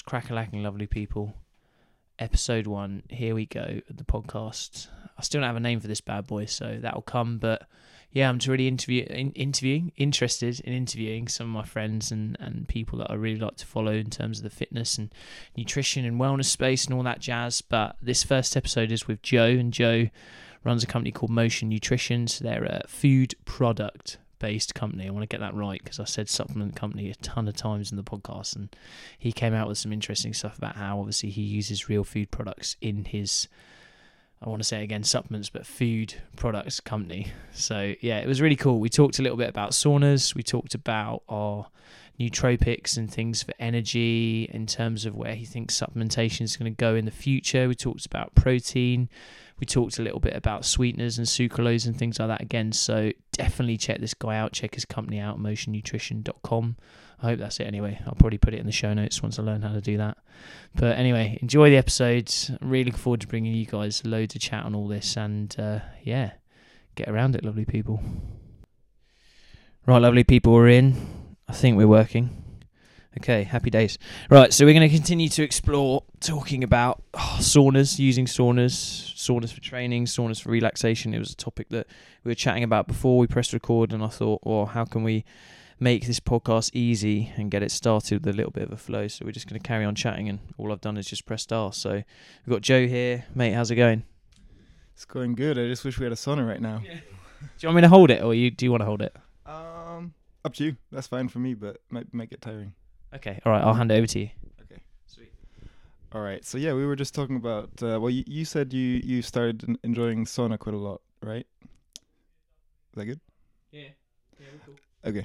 folks. Crackalacking lovely people. Episode one. Here we go. The podcast. I still don't have a name for this bad boy, so that'll come. But yeah, I'm just really interview in, interviewing, interested in interviewing some of my friends and and people that I really like to follow in terms of the fitness and nutrition and wellness space and all that jazz. But this first episode is with Joe, and Joe runs a company called Motion Nutrition. So they're a food product based company. I want to get that right because I said supplement company a ton of times in the podcast, and he came out with some interesting stuff about how obviously he uses real food products in his. I want to say again supplements, but food products company. So yeah, it was really cool. We talked a little bit about saunas. We talked about our nootropics and things for energy in terms of where he thinks supplementation is going to go in the future. We talked about protein. We talked a little bit about sweeteners and sucralose and things like that again. So definitely check this guy out. Check his company out, motionnutrition.com. I hope that's it anyway. I'll probably put it in the show notes once I learn how to do that. But anyway, enjoy the episodes. Really looking forward to bringing you guys loads of chat on all this. And uh, yeah, get around it, lovely people. Right, lovely people, we're in. I think we're working. Okay, happy days. Right, so we're going to continue to explore talking about oh, saunas, using saunas, saunas for training, saunas for relaxation. It was a topic that we were chatting about before we pressed record, and I thought, well, how can we make this podcast easy and get it started with a little bit of a flow? So we're just going to carry on chatting, and all I've done is just press start. So we've got Joe here. Mate, how's it going? It's going good. I just wish we had a sauna right now. Do you want me to hold it, or you do you want to hold it? Um, up to you. That's fine for me, but might might get tiring. Okay, all right, I'll hand it over to you. All right. So yeah, we were just talking about. Uh, well, you, you said you you started enjoying sauna quite a lot, right? Is that good? Yeah, yeah, cool. Okay.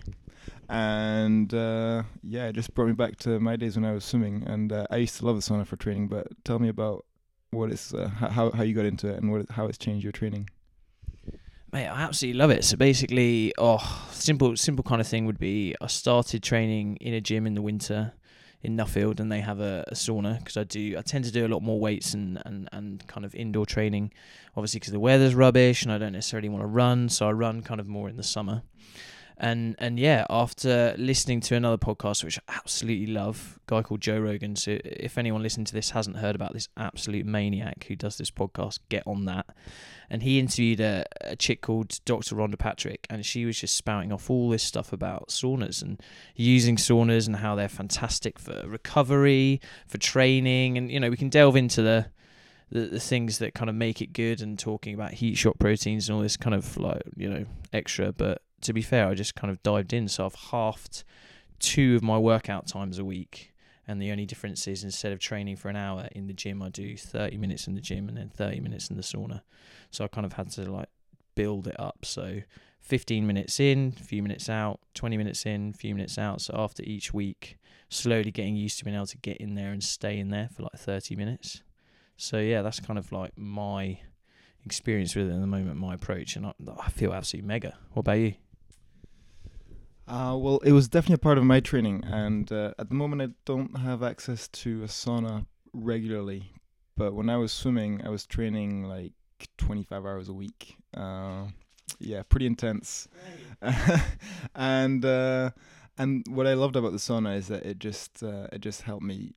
And uh, yeah, it just brought me back to my days when I was swimming, and uh, I used to love the sauna for training. But tell me about what is uh, how how you got into it and what how it's changed your training. Mate, I absolutely love it. So basically, oh, simple, simple kind of thing would be I started training in a gym in the winter in Nuffield, and they have a, a sauna because I do. I tend to do a lot more weights and and and kind of indoor training, obviously because the weather's rubbish and I don't necessarily want to run, so I run kind of more in the summer. And and yeah, after listening to another podcast which I absolutely love, guy called Joe Rogan. So if anyone listening to this hasn't heard about this absolute maniac who does this podcast, get on that. And he interviewed a, a chick called Dr. Rhonda Patrick, and she was just spouting off all this stuff about saunas and using saunas and how they're fantastic for recovery, for training, and you know we can delve into the the, the things that kind of make it good and talking about heat shock proteins and all this kind of like you know extra but to be fair i just kind of dived in so i've halved two of my workout times a week and the only difference is instead of training for an hour in the gym i do 30 minutes in the gym and then 30 minutes in the sauna so i kind of had to like build it up so 15 minutes in a few minutes out 20 minutes in a few minutes out so after each week slowly getting used to being able to get in there and stay in there for like 30 minutes so yeah, that's kind of like my experience with it at the moment, my approach, and I, I feel absolutely mega. What about you? Uh, well, it was definitely a part of my training, and uh, at the moment I don't have access to a sauna regularly. But when I was swimming, I was training like 25 hours a week. Uh, yeah, pretty intense. and uh, and what I loved about the sauna is that it just uh, it just helped me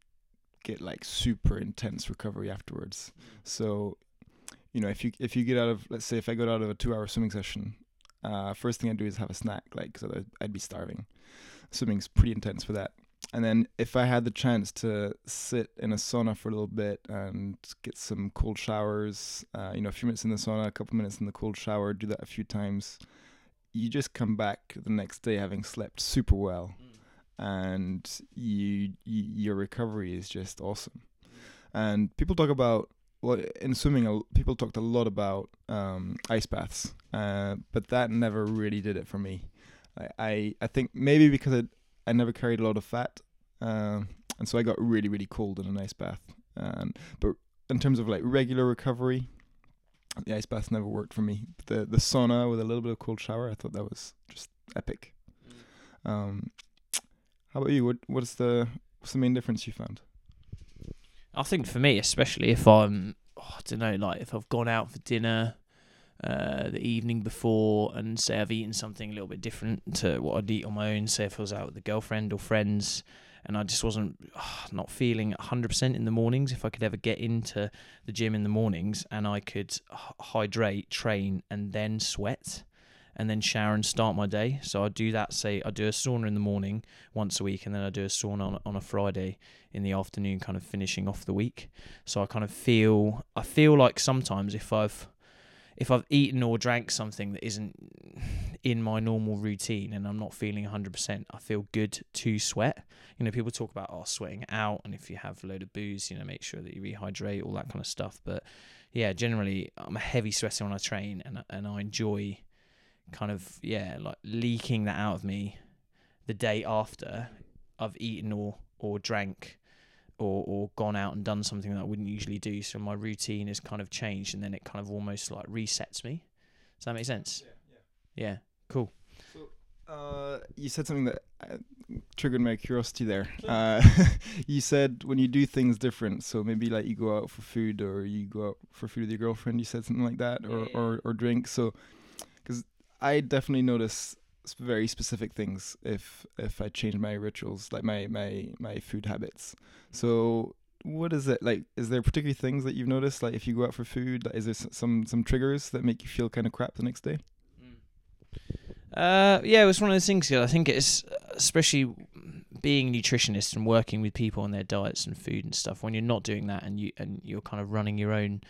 get like super intense recovery afterwards. So, you know, if you if you get out of let's say if I got out of a two hour swimming session, uh, first thing I do is have a snack, like because I'd, I'd be starving. Swimming's pretty intense for that. And then if I had the chance to sit in a sauna for a little bit and get some cold showers, uh, you know, a few minutes in the sauna, a couple minutes in the cold shower, do that a few times, you just come back the next day having slept super well and you, you your recovery is just awesome. And people talk about well in swimming, people talked a lot about um, ice baths, uh, but that never really did it for me. I I, I think maybe because it, I never carried a lot of fat, um, and so I got really really cold in an ice bath. But in terms of like regular recovery, the ice bath never worked for me. The the sauna with a little bit of cold shower, I thought that was just epic. Um, how about you? What what's the what's the main difference you found? I think for me, especially if I'm, oh, I don't know, like if I've gone out for dinner uh, the evening before and say I've eaten something a little bit different to what I'd eat on my own, say if I was out with a girlfriend or friends, and I just wasn't uh, not feeling 100% in the mornings. If I could ever get into the gym in the mornings and I could hydrate, train, and then sweat, and then shower and start my day. So I do that. Say I do a sauna in the morning once a week, and then I do a sauna on, on a Friday in the afternoon, kind of finishing off the week. So I kind of feel I feel like sometimes if I've if I've eaten or drank something that isn't in my normal routine and I'm not feeling 100%, I feel good to sweat. You know, people talk about oh sweating out, and if you have a load of booze, you know, make sure that you rehydrate, all that kind of stuff. But yeah, generally, I'm a heavy sweater when I train, and and I enjoy kind of yeah like leaking that out of me the day after I've eaten or or drank or or gone out and done something that I wouldn't usually do. So my routine is kind of changed, and then it kind of almost like resets me. Does that make sense? Yeah. Yeah. Cool. So, uh, you said something that uh, triggered my curiosity there. Uh, you said when you do things different, so maybe like you go out for food or you go out for food with your girlfriend. You said something like that, or Yeah, yeah. or or drink. So, because I definitely notice very specific things if if I change my rituals, like my my my food habits. So. What is it like? Is there particular things that you've noticed? Like, if you go out for food, like, is there some some triggers that make you feel kind of crap the next day? Uh, yeah, it was one of those things. I think it's especially being a nutritionist and working with people on their diets and food and stuff. When you're not doing that and you and you're kind of running your own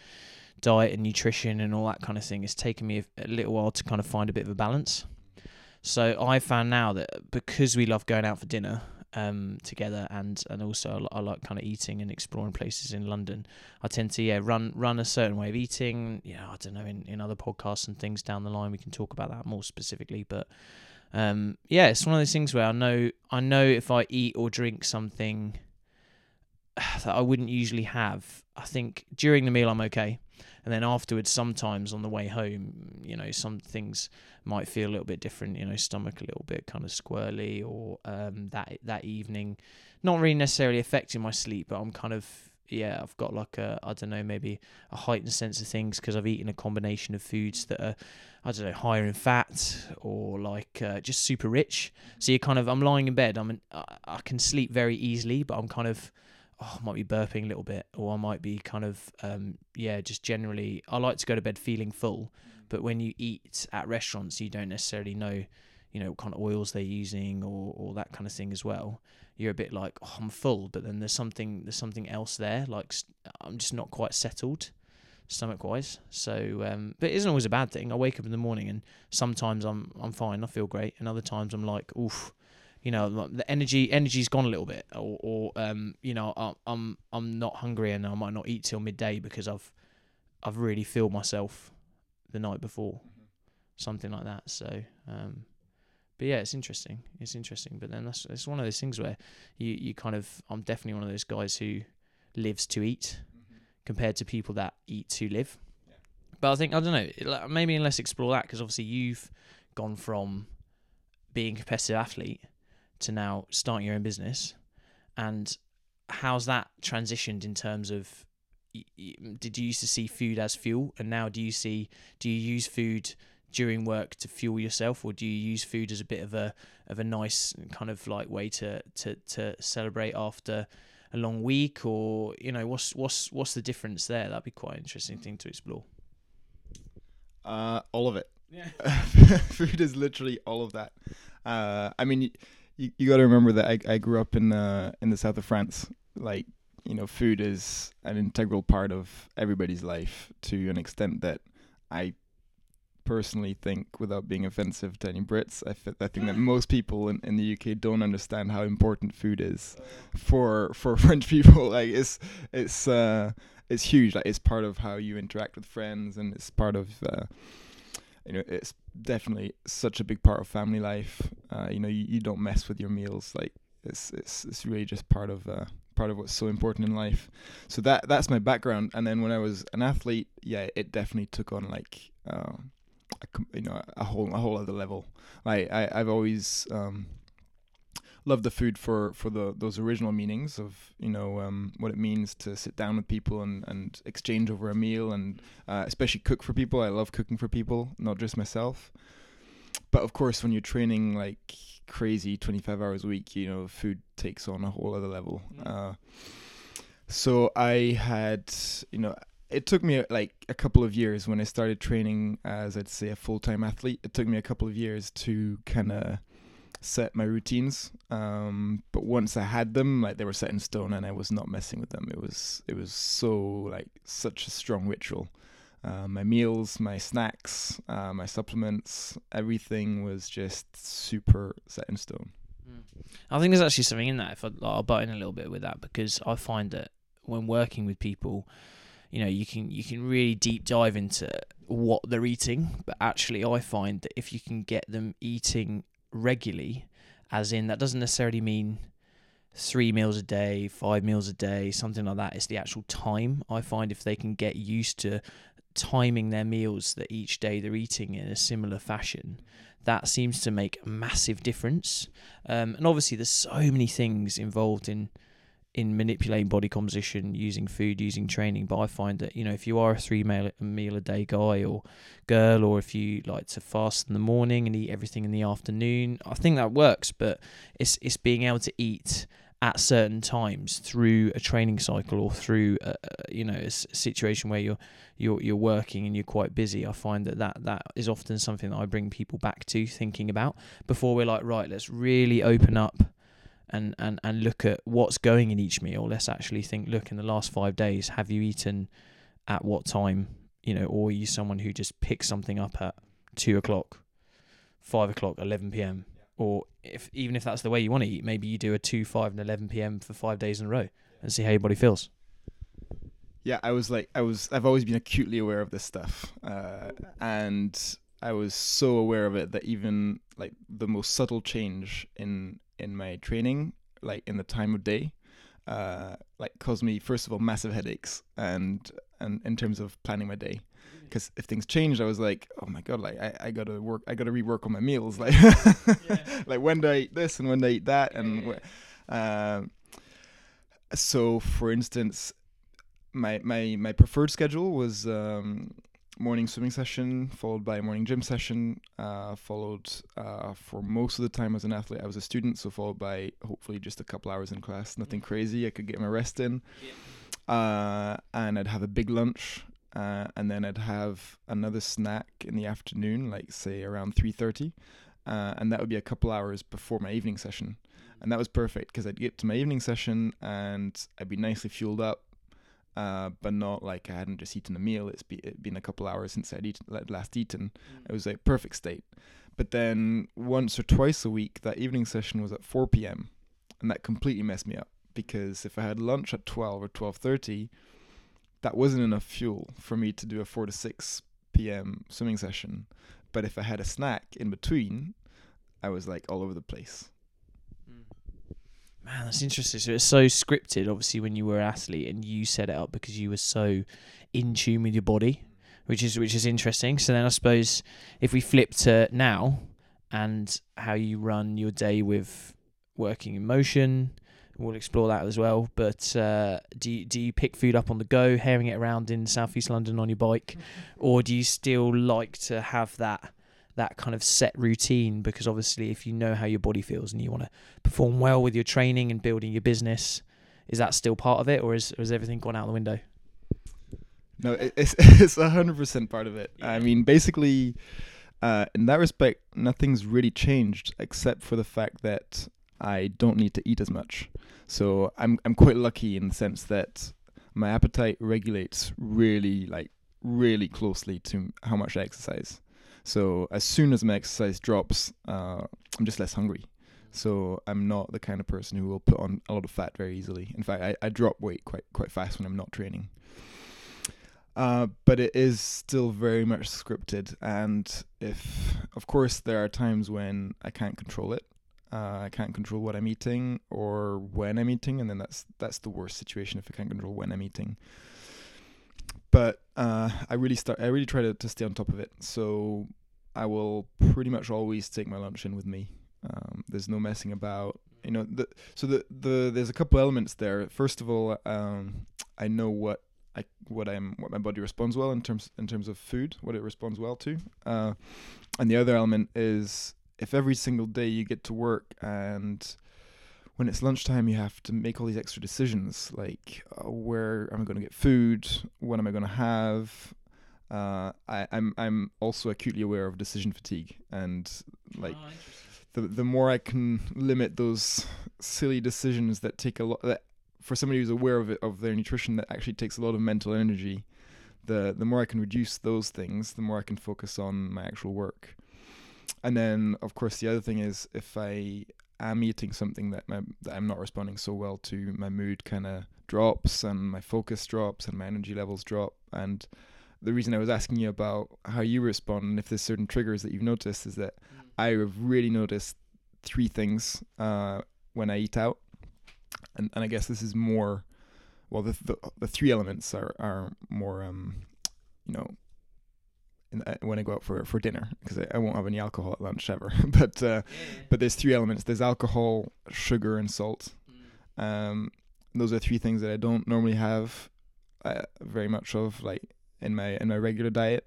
diet and nutrition and all that kind of thing, it's taken me a, little while to kind of find a bit of a balance. So I found now that because we love going out for dinner um, together and and also I, I like kind of eating and exploring places in London, I tend to yeah run run a certain way of eating. Yeah, I don't know in, in other podcasts and things down the line we can talk about that more specifically, but um, yeah, it's one of those things where I know I know if I eat or drink something that I wouldn't usually have, I think during the meal I'm okay. And then afterwards, sometimes on the way home, you know, some things might feel a little bit different. You know, stomach a little bit kind of squirrely, or um, that that evening, not really necessarily affecting my sleep, but I'm kind of yeah, I've got like a I don't know maybe a heightened sense of things because I've eaten a combination of foods that are I don't know higher in fat or like uh, just super rich. So you're kind of I'm lying in bed. I'm in, I, I can sleep very easily, but I'm kind of oh, I might be burping a little bit, or I might be kind of um, yeah, just generally. I like to go to bed feeling full, but when you eat at restaurants, you don't necessarily know, you know, what kind of oils they're using or or that kind of thing as well. You're a bit like, oh, I'm full, but then there's something there's something else there. Like I'm just not quite settled, stomach wise. So, um, but it isn't always a bad thing. I wake up in the morning and sometimes I'm I'm fine, I feel great, and other times I'm like, oof, you know, the energy energy's gone a little bit, or, or um, you know, I- I'm I'm not hungry and I might not eat till midday because I've I've really filled myself the night before, something like that. So, um, but yeah, it's interesting. It's interesting. But then that's it's one of those things where you you kind of I'm definitely one of those guys who lives to eat compared to people that eat to live. But I think I don't know. Maybe let's explore that because obviously you've gone from being a competitive athlete to now starting your own business, and how's that transitioned in terms of? y- y- Did you used to see food as fuel, and now do you see? Do you use food during work to fuel yourself, or do you use food as a bit of a of a nice kind of like way to to to celebrate after a long week, or you know what's what's what's the difference there? That'd be quite an interesting thing to explore. Uh, all of it. Yeah. food is literally all of that. Uh, I mean, you, you got to remember that I, I grew up in uh, in the south of France. Like, you know, food is an integral part of everybody's life to an extent that I personally think, without being offensive to any Brits, I, th- I think that most people in, in the UK don't understand how important food is for for French people. Like, it's it's uh, it's huge. Like, it's part of how you interact with friends, and it's part of uh, you know, it's definitely such a big part of family life. Uh, you know, you, you don't mess with your meals. Like it's it's it's really just part of uh, part of what's so important in life. So that that's my background. And then when I was an athlete, yeah, it definitely took on like uh, a, you know a whole a whole other level. Like I I've always um, loved the food for for the those original meanings of you know um, what it means to sit down with people and and exchange over a meal and uh, especially cook for people. I love cooking for people, not just myself. but of course, when you're training like crazy 25 hours a week, you know, food takes on a whole other level. Uh, so I had, you know, it took me like a couple of years when I started training as I'd say a full time athlete. It took me a couple of years to kind of set my routines. Um, but once I had them, like they were set in stone, and I was not messing with them. It was it was so like such a strong ritual. Uh, my meals, my snacks, uh, my supplements, everything was just super set in stone. I think there's actually something in that. If I, I'll butt in a little bit with that because I find that when working with people, you know, you can you can really deep dive into what they're eating, but actually, I find that if you can get them eating regularly, as in that doesn't necessarily mean three meals a day, five meals a day, something like that. It's the actual time. I find if they can get used to timing their meals that each day they're eating in a similar fashion, that seems to make a massive difference. Um, and obviously, there's so many things involved in in manipulating body composition using food using training but i find that you know if you are a three meal, meal a day guy or girl or if you like to fast in the morning and eat everything in the afternoon i think that works but it's it's being able to eat at certain times through a training cycle or through a, you know a situation where you're you're you're working and you're quite busy. I find that, that that is often something that i bring people back to thinking about before we're like right let's really open up and, and, and look at what's going in each meal. Let's actually think, look, in the last five days, have you eaten at what time? You know, or are you someone who just picks something up at two o'clock, five o'clock, eleven PM? Or if even if that's the way you want to eat, maybe you do a two, five, and eleven PM for five days in a row and see how your body feels. Yeah, I was like, I was, I've always been acutely aware of this stuff, uh, and I was so aware of it that even like the most subtle change in in my training, like in the time of day, uh, like caused me first of all massive headaches and and in terms of planning my day because if things changed i was like oh my god like i, I gotta work i gotta rework on my meals like yeah. like when do i eat this and when do i eat that and. Uh, so for instance my my my preferred schedule was um, morning swimming session, followed by a morning gym session, uh, followed uh, for most of the time as an athlete. I was a student, so followed by hopefully just a couple hours in class, nothing crazy. I could get my rest in. Yeah. Uh, and I'd have a big lunch, uh, and then I'd have another snack in the afternoon, like say around 3.30. Uh, and that would be a couple hours before my evening session. And that was perfect because I'd get to my evening session and I'd be nicely fueled up uh, but not like I hadn't just eaten a meal. It's be, been a couple hours since I'd eaten, last eaten. Mm. It was like perfect state. But then once or twice a week, that evening session was at 4 p.m. and that completely messed me up because if I had lunch at 12 or 12:30, that wasn't enough fuel for me to do a 4 to 6 p.m. swimming session. But if I had a snack in between, I was like all over the place. Man, that's interesting. So it's so scripted, obviously, when you were an athlete and you set it up because you were so in tune with your body, which is which is interesting. So then I suppose if we flip to now and how you run your day with working in motion, we'll explore that as well. But uh, do you, do you pick food up on the go, herring it around in southeast London on your bike, or do you still like to have that? That kind of set routine because obviously if you know how your body feels and you want to perform well with your training and building your business is that still part of it or is, or is everything gone out the window? No it's it's 100% part of it. Yeah. i mean basically uh, in that respect nothing's really changed except for the fact that i don't need to eat as much. So i'm i'm quite lucky in the sense that my appetite regulates really like really closely to how much i exercise so as soon as my exercise drops, uh, I'm just less hungry. So I'm not the kind of person who will put on a lot of fat very easily. In fact, I, I drop weight quite quite fast when I'm not training. Uh, but it is still very much scripted, and if of course there are times when I can't control it, uh, I can't control what I'm eating or when I'm eating, and then that's that's the worst situation if I can't control when I'm eating but uh, I really start. I really try to, to stay on top of it. So I will pretty much always take my lunch in with me. Um, there's no messing about. You know, the, so the the there's a couple elements there. First of all, um, I know what I what I'm what my body responds well in terms in terms of food, what it responds well to. Uh, and the other element is if every single day you get to work and when it's lunchtime you have to make all these extra decisions like uh, where am I going to get food, what am I going to have. Uh, I, I'm I'm also acutely aware of decision fatigue and like Oh, the the more I can limit those silly decisions that take a lot that for somebody who's aware of it of their nutrition that actually takes a lot of mental energy, the the more I can reduce those things, the more I can focus on my actual work. And then of course the other thing is if I am eating something that my that I'm not responding so well to, my mood kind of drops and my focus drops and my energy levels drop. And the reason I was asking you about how you respond and if there's certain triggers that you've noticed is that I have really noticed three things uh, when I eat out, and and I guess this is more, well, the the, the three elements are are more, um, you know, when I go out for for dinner because I, I won't have any alcohol at lunch ever, but uh, but there's three elements. There's alcohol, sugar, and salt. Um, those are three things that I don't normally have uh, very much of, like in my in my regular diet.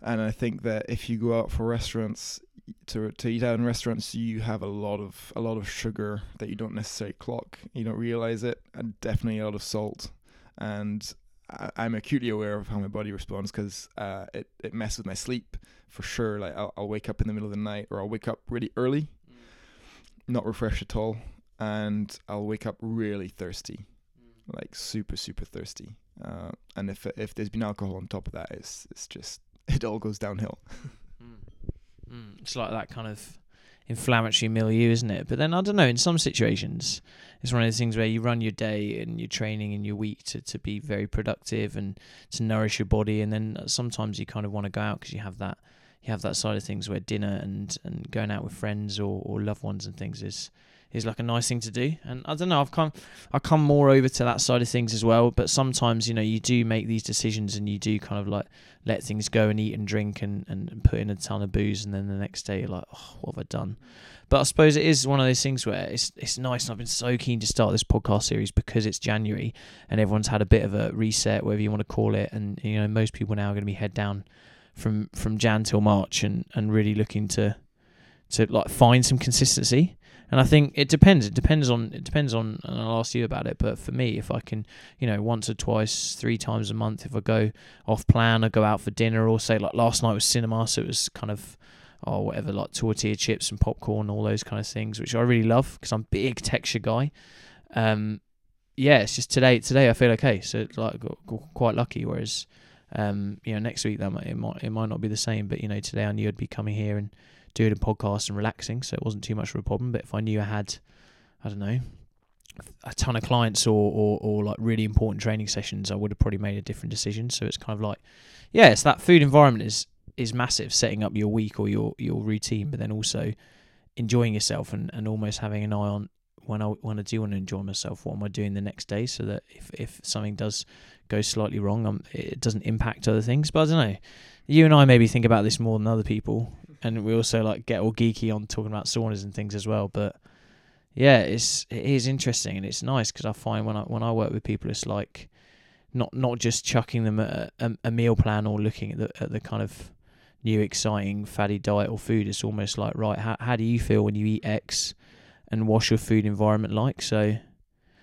And I think that if you go out for restaurants to to eat out in restaurants, you have a lot of a lot of sugar that you don't necessarily clock. You don't realize it, and definitely a lot of salt. And I, I'm acutely aware of how my body responds because uh, it it messes with my sleep for sure. Like I'll, I'll wake up in the middle of the night, or I'll wake up really early, not refreshed at all, and I'll wake up really thirsty, like super super thirsty. Uh, and if if there's been alcohol on top of that, it's it's just it all goes downhill. Mm, it's like that kind of inflammatory milieu, isn't it? But then I don't know. In some situations, it's one of those things where you run your day and your training and your week to, to be very productive and to nourish your body, and then uh, sometimes you kind of want to go out because you have that you have that side of things where dinner and, and going out with friends or, or loved ones and things is is like a nice thing to do. And I don't know, I've come I come more over to that side of things as well. But sometimes, you know, you do make these decisions and you do kind of like let things go and eat and drink and, and, put in a ton of booze and then the next day you're like, Oh, what have I done? But I suppose it is one of those things where it's it's nice and I've been so keen to start this podcast series because it's January and everyone's had a bit of a reset, whatever you want to call it, and you know, most people now are gonna be head down from from Jan till March and, and really looking to to like find some consistency. And I think it depends. It depends on it depends on. And I'll ask you about it. But for me, if I can, you know, once or twice, three times a month, if I go off plan, I go out for dinner, or say like last night was cinema, so it was kind of or whatever like tortilla chips and popcorn, all those kind of things, which I really love because I'm big texture guy. Um, yeah, it's just today. Today I feel okay, so it's like quite lucky. Whereas, um, you know, next week that might, it might it might not be the same. But you know, today I knew I'd be coming here and doing a podcast and relaxing, so it wasn't too much of a problem. But if I knew I had, I don't know, a ton of clients or, or, or like really important training sessions, I would have probably made a different decision. So it's kind of like, yeah, it's that food environment is is massive, setting up your week or your your routine, but then also enjoying yourself and, and almost having an eye on when I when I do want to enjoy myself, what am I doing the next day, so that if if something does go slightly wrong, um, it doesn't impact other things. But I don't know. You and I maybe think about this more than other people, and we also like get all geeky on talking about saunas and things as well. But yeah, it's it is interesting and it's nice because I find when I when I work with people, it's like not not just chucking them a, a, a meal plan or looking at the at the kind of new exciting fatty diet or food. It's almost like right, how how do you feel when you eat X, and what's your food environment like? So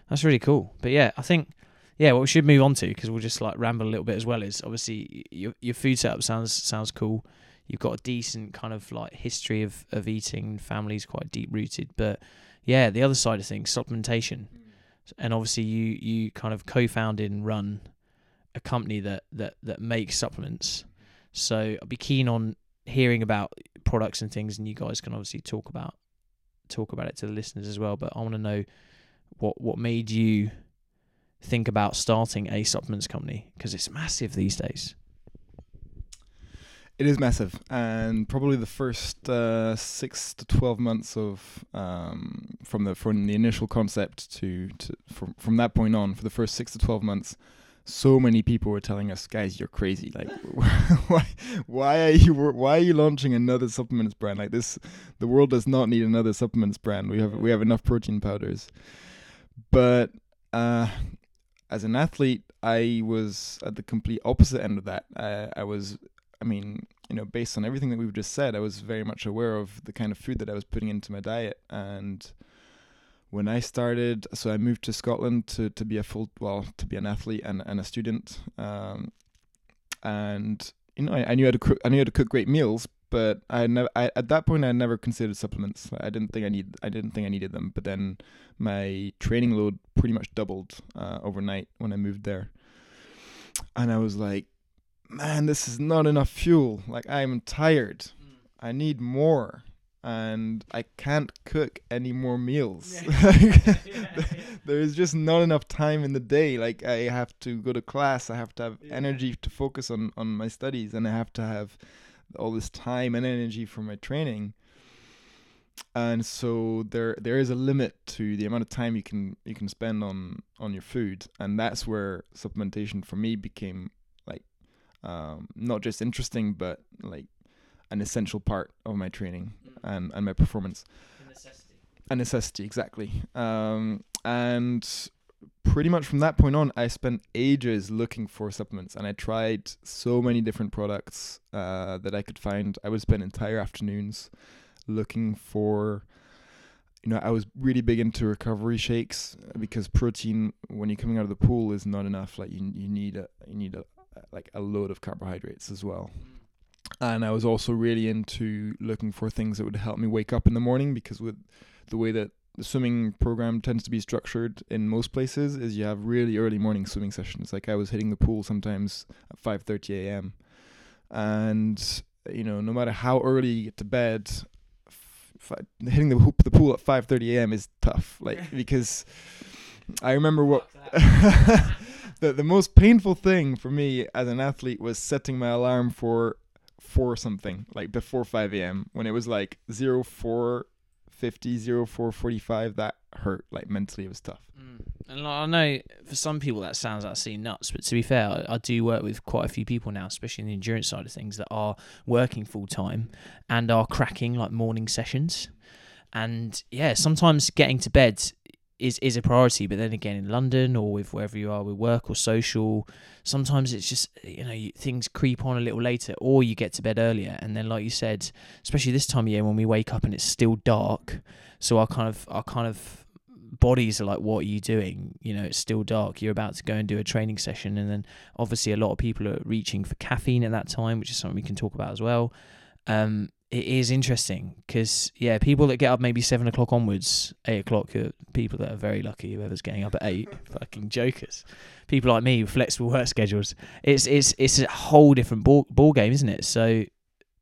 that's really cool. But yeah, I think yeah, what we should move on to because we'll just like ramble a little bit as well is obviously your your food setup sounds sounds cool. You've got a decent kind of like history of of eating. Family's quite deep rooted, but yeah, the other side of things, supplementation, mm. and obviously you you kind of co-founded and run a company that that that makes supplements. So I'd be keen on hearing about products and things, and you guys can obviously talk about talk about it to the listeners as well. But I want to know what what made you think about starting a supplements company because it's massive these days. It is massive, and probably the first uh, six to twelve months of um, from the from the initial concept to, to from from that point on, for the first six to twelve months, so many people were telling us, "Guys, you're crazy! Like, why why are you why are you launching another supplements brand like this? The world does not need another supplements brand. We have we have enough protein powders." But uh, as an athlete, I was at the complete opposite end of that. I, I was, I mean, you know, based on everything that we've just said, I was very much aware of the kind of food that I was putting into my diet. And when I started, so I moved to Scotland to, to be a full, well, to be an athlete and, and a student. Um, and you know, I, I knew how to cook. I knew how to cook great meals, but I never. I, at that point, I never considered supplements. I didn't think I need. I didn't think I needed them. But then my training load pretty much doubled uh, overnight when I moved there, and I was like, man, this is not enough fuel. Like I'm tired. Mm. I need more. And I can't cook any more meals. there is just not enough time in the day. Like I have to go to class, I have to have Yeah. energy to focus on on my studies, and I have to have all this time and energy for my training. And so there there is a limit to the amount of time you can you can spend on on your food, and that's where supplementation for me became um, not just interesting, but like an essential part of my training and, and my performance. A necessity, exactly. Um, and pretty much from that point on, I spent ages looking for supplements, and I tried so many different products uh, that I could find. I would spend entire afternoons looking for. You know, I was really big into recovery shakes uh, because protein, when you're coming out of the pool, is not enough. Like you, you need a, you need a, Uh, like a load of carbohydrates as well and I was also really into looking for things that would help me wake up in the morning because with the way that the swimming program tends to be structured in most places is you have really early morning swimming sessions like I was hitting the pool sometimes at 5:30 a.m. and you know no matter how early you get to bed f- f- hitting the hoop the pool at 5:30 a.m. is tough like because I remember what the the most painful thing for me as an athlete was setting my alarm for four something like before 5 a.m when it was like 0 4 50 0 4 45 that hurt like mentally it was tough Mm. And I know for some people that sounds absolutely nuts, but to be fair, I, I do work with quite a few people now, especially in the endurance side of things, that are working full time and are cracking like morning sessions. And yeah, sometimes getting to bed is is a priority, but then again in London or with wherever you are with work or social, sometimes it's just you know things creep on a little later, or you get to bed earlier, and then like you said, especially this time of year when we wake up and it's still dark, so our kind of our kind of bodies are like, what are you doing? You know, it's still dark. You're about to go and do a training session. And then obviously, a lot of people are reaching for caffeine at that time, which is something we can talk about as well. Um, it is interesting because, yeah, people that get up maybe seven o'clock onwards, eight o'clock are people that are very lucky. Whoever's getting up at eight, fucking jokers. People like me with flexible work schedules. It's it's it's a whole different ball ball game, isn't it? So,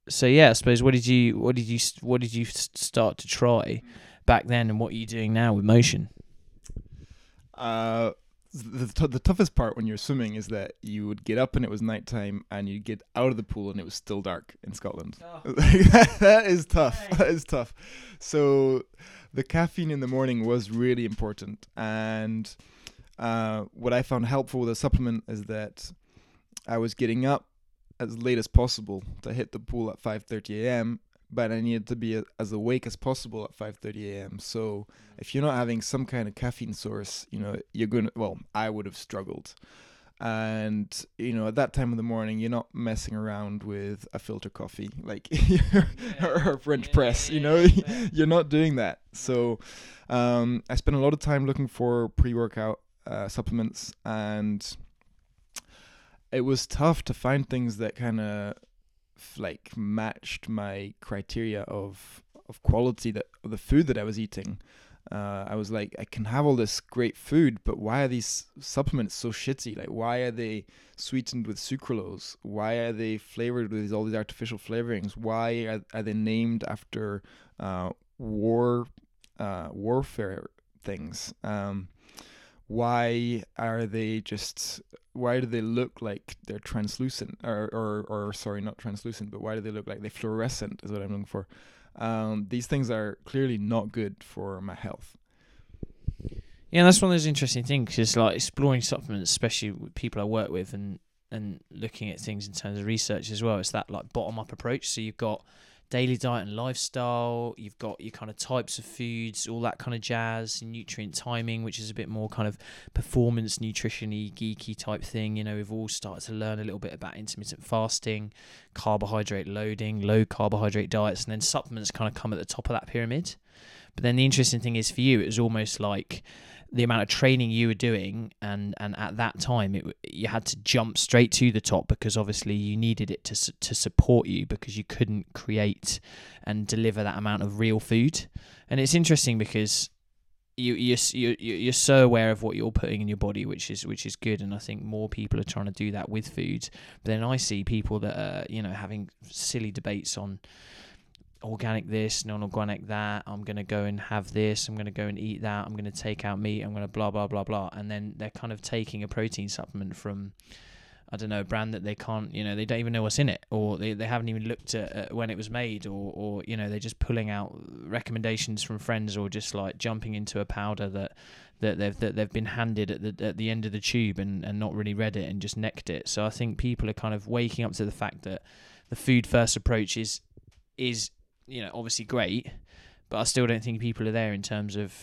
so yeah, I suppose what did you what did you what did you start to try back then, and what are you doing now with motion? uh the, t- the toughest part when you're swimming is that you would get up and it was nighttime and you'd get out of the pool and it was still dark in Scotland. that is tough. That is tough. So the caffeine in the morning was really important. And uh, what I found helpful with a supplement is that I was getting up as late as possible to hit the pool at 5:30 a.m. But I needed to be as awake as possible at 5:30 a.m. So if you're not having some kind of caffeine source, you know you're gonna. Well, I would have struggled. And you know, at that time of the morning, you're not messing around with a filter coffee like or a French press. You know, you're not doing that. So um, I spent a lot of time looking for pre-workout uh, supplements, and it was tough to find things that kind of like matched my criteria of of quality that of the food that I was eating. Uh, I was like, I can have all this great food, but why are these supplements so shitty? Like, why are they sweetened with sucralose? Why are they flavored with all these artificial flavorings? Why are, are they named after uh, war uh, warfare things? Um, why are they just? Why do they look like they're translucent? Or, or, or sorry, not translucent, but why do they look like they fluorescent? Is what I'm looking for. Um, these things are clearly not good for my health. Yeah, that's one of those interesting things. Because like exploring supplements, especially with people I work with, and and looking at things in terms of research as well. It's that like bottom up approach. So you've got daily diet and lifestyle. You've got your kind of types of foods, all that kind of jazz, nutrient timing, which is a bit more kind of performance nutrition-y, geeky type thing. You know, we've all started to learn a little bit about intermittent fasting, carbohydrate loading, low carbohydrate diets, and then supplements kind of come at the top of that pyramid. But then the interesting thing is for you, it was almost like the amount of training you were doing and and at that time it you had to jump straight to the top because obviously you needed it to to support you because you couldn't create and deliver that amount of real food. And it's interesting because you you're, you you're so aware of what you're putting in your body which is which is good and I think more people are trying to do that with food. But then I see people that are you know having silly debates on organic this, non-organic that. I'm gonna go and have this. I'm gonna go and eat that. I'm gonna take out meat. I'm gonna blah blah blah blah. And then they're kind of taking a protein supplement from, I don't know, a brand that they can't, you know, they don't even know what's in it, or they, they haven't even looked at when it was made, or or you know, they're just pulling out recommendations from friends, or just like jumping into a powder that that they've that they've been handed at the at the end of the tube and and not really read it and just necked it. So I think people are kind of waking up to the fact that the food first approach is is you know, obviously great, but I still don't think people are there in terms of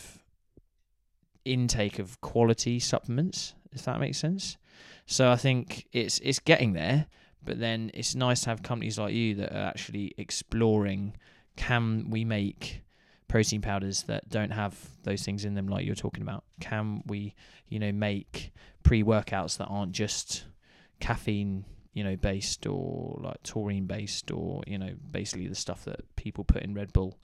intake of quality supplements, if that makes sense. So I think it's it's getting there, but then it's nice to have companies like you that are actually exploring can we make protein powders that don't have those things in them like you're talking about? Can we, you know, make pre-workouts that aren't just caffeine you know, based or like taurine based or, you know, basically the stuff that people put in Red Bull.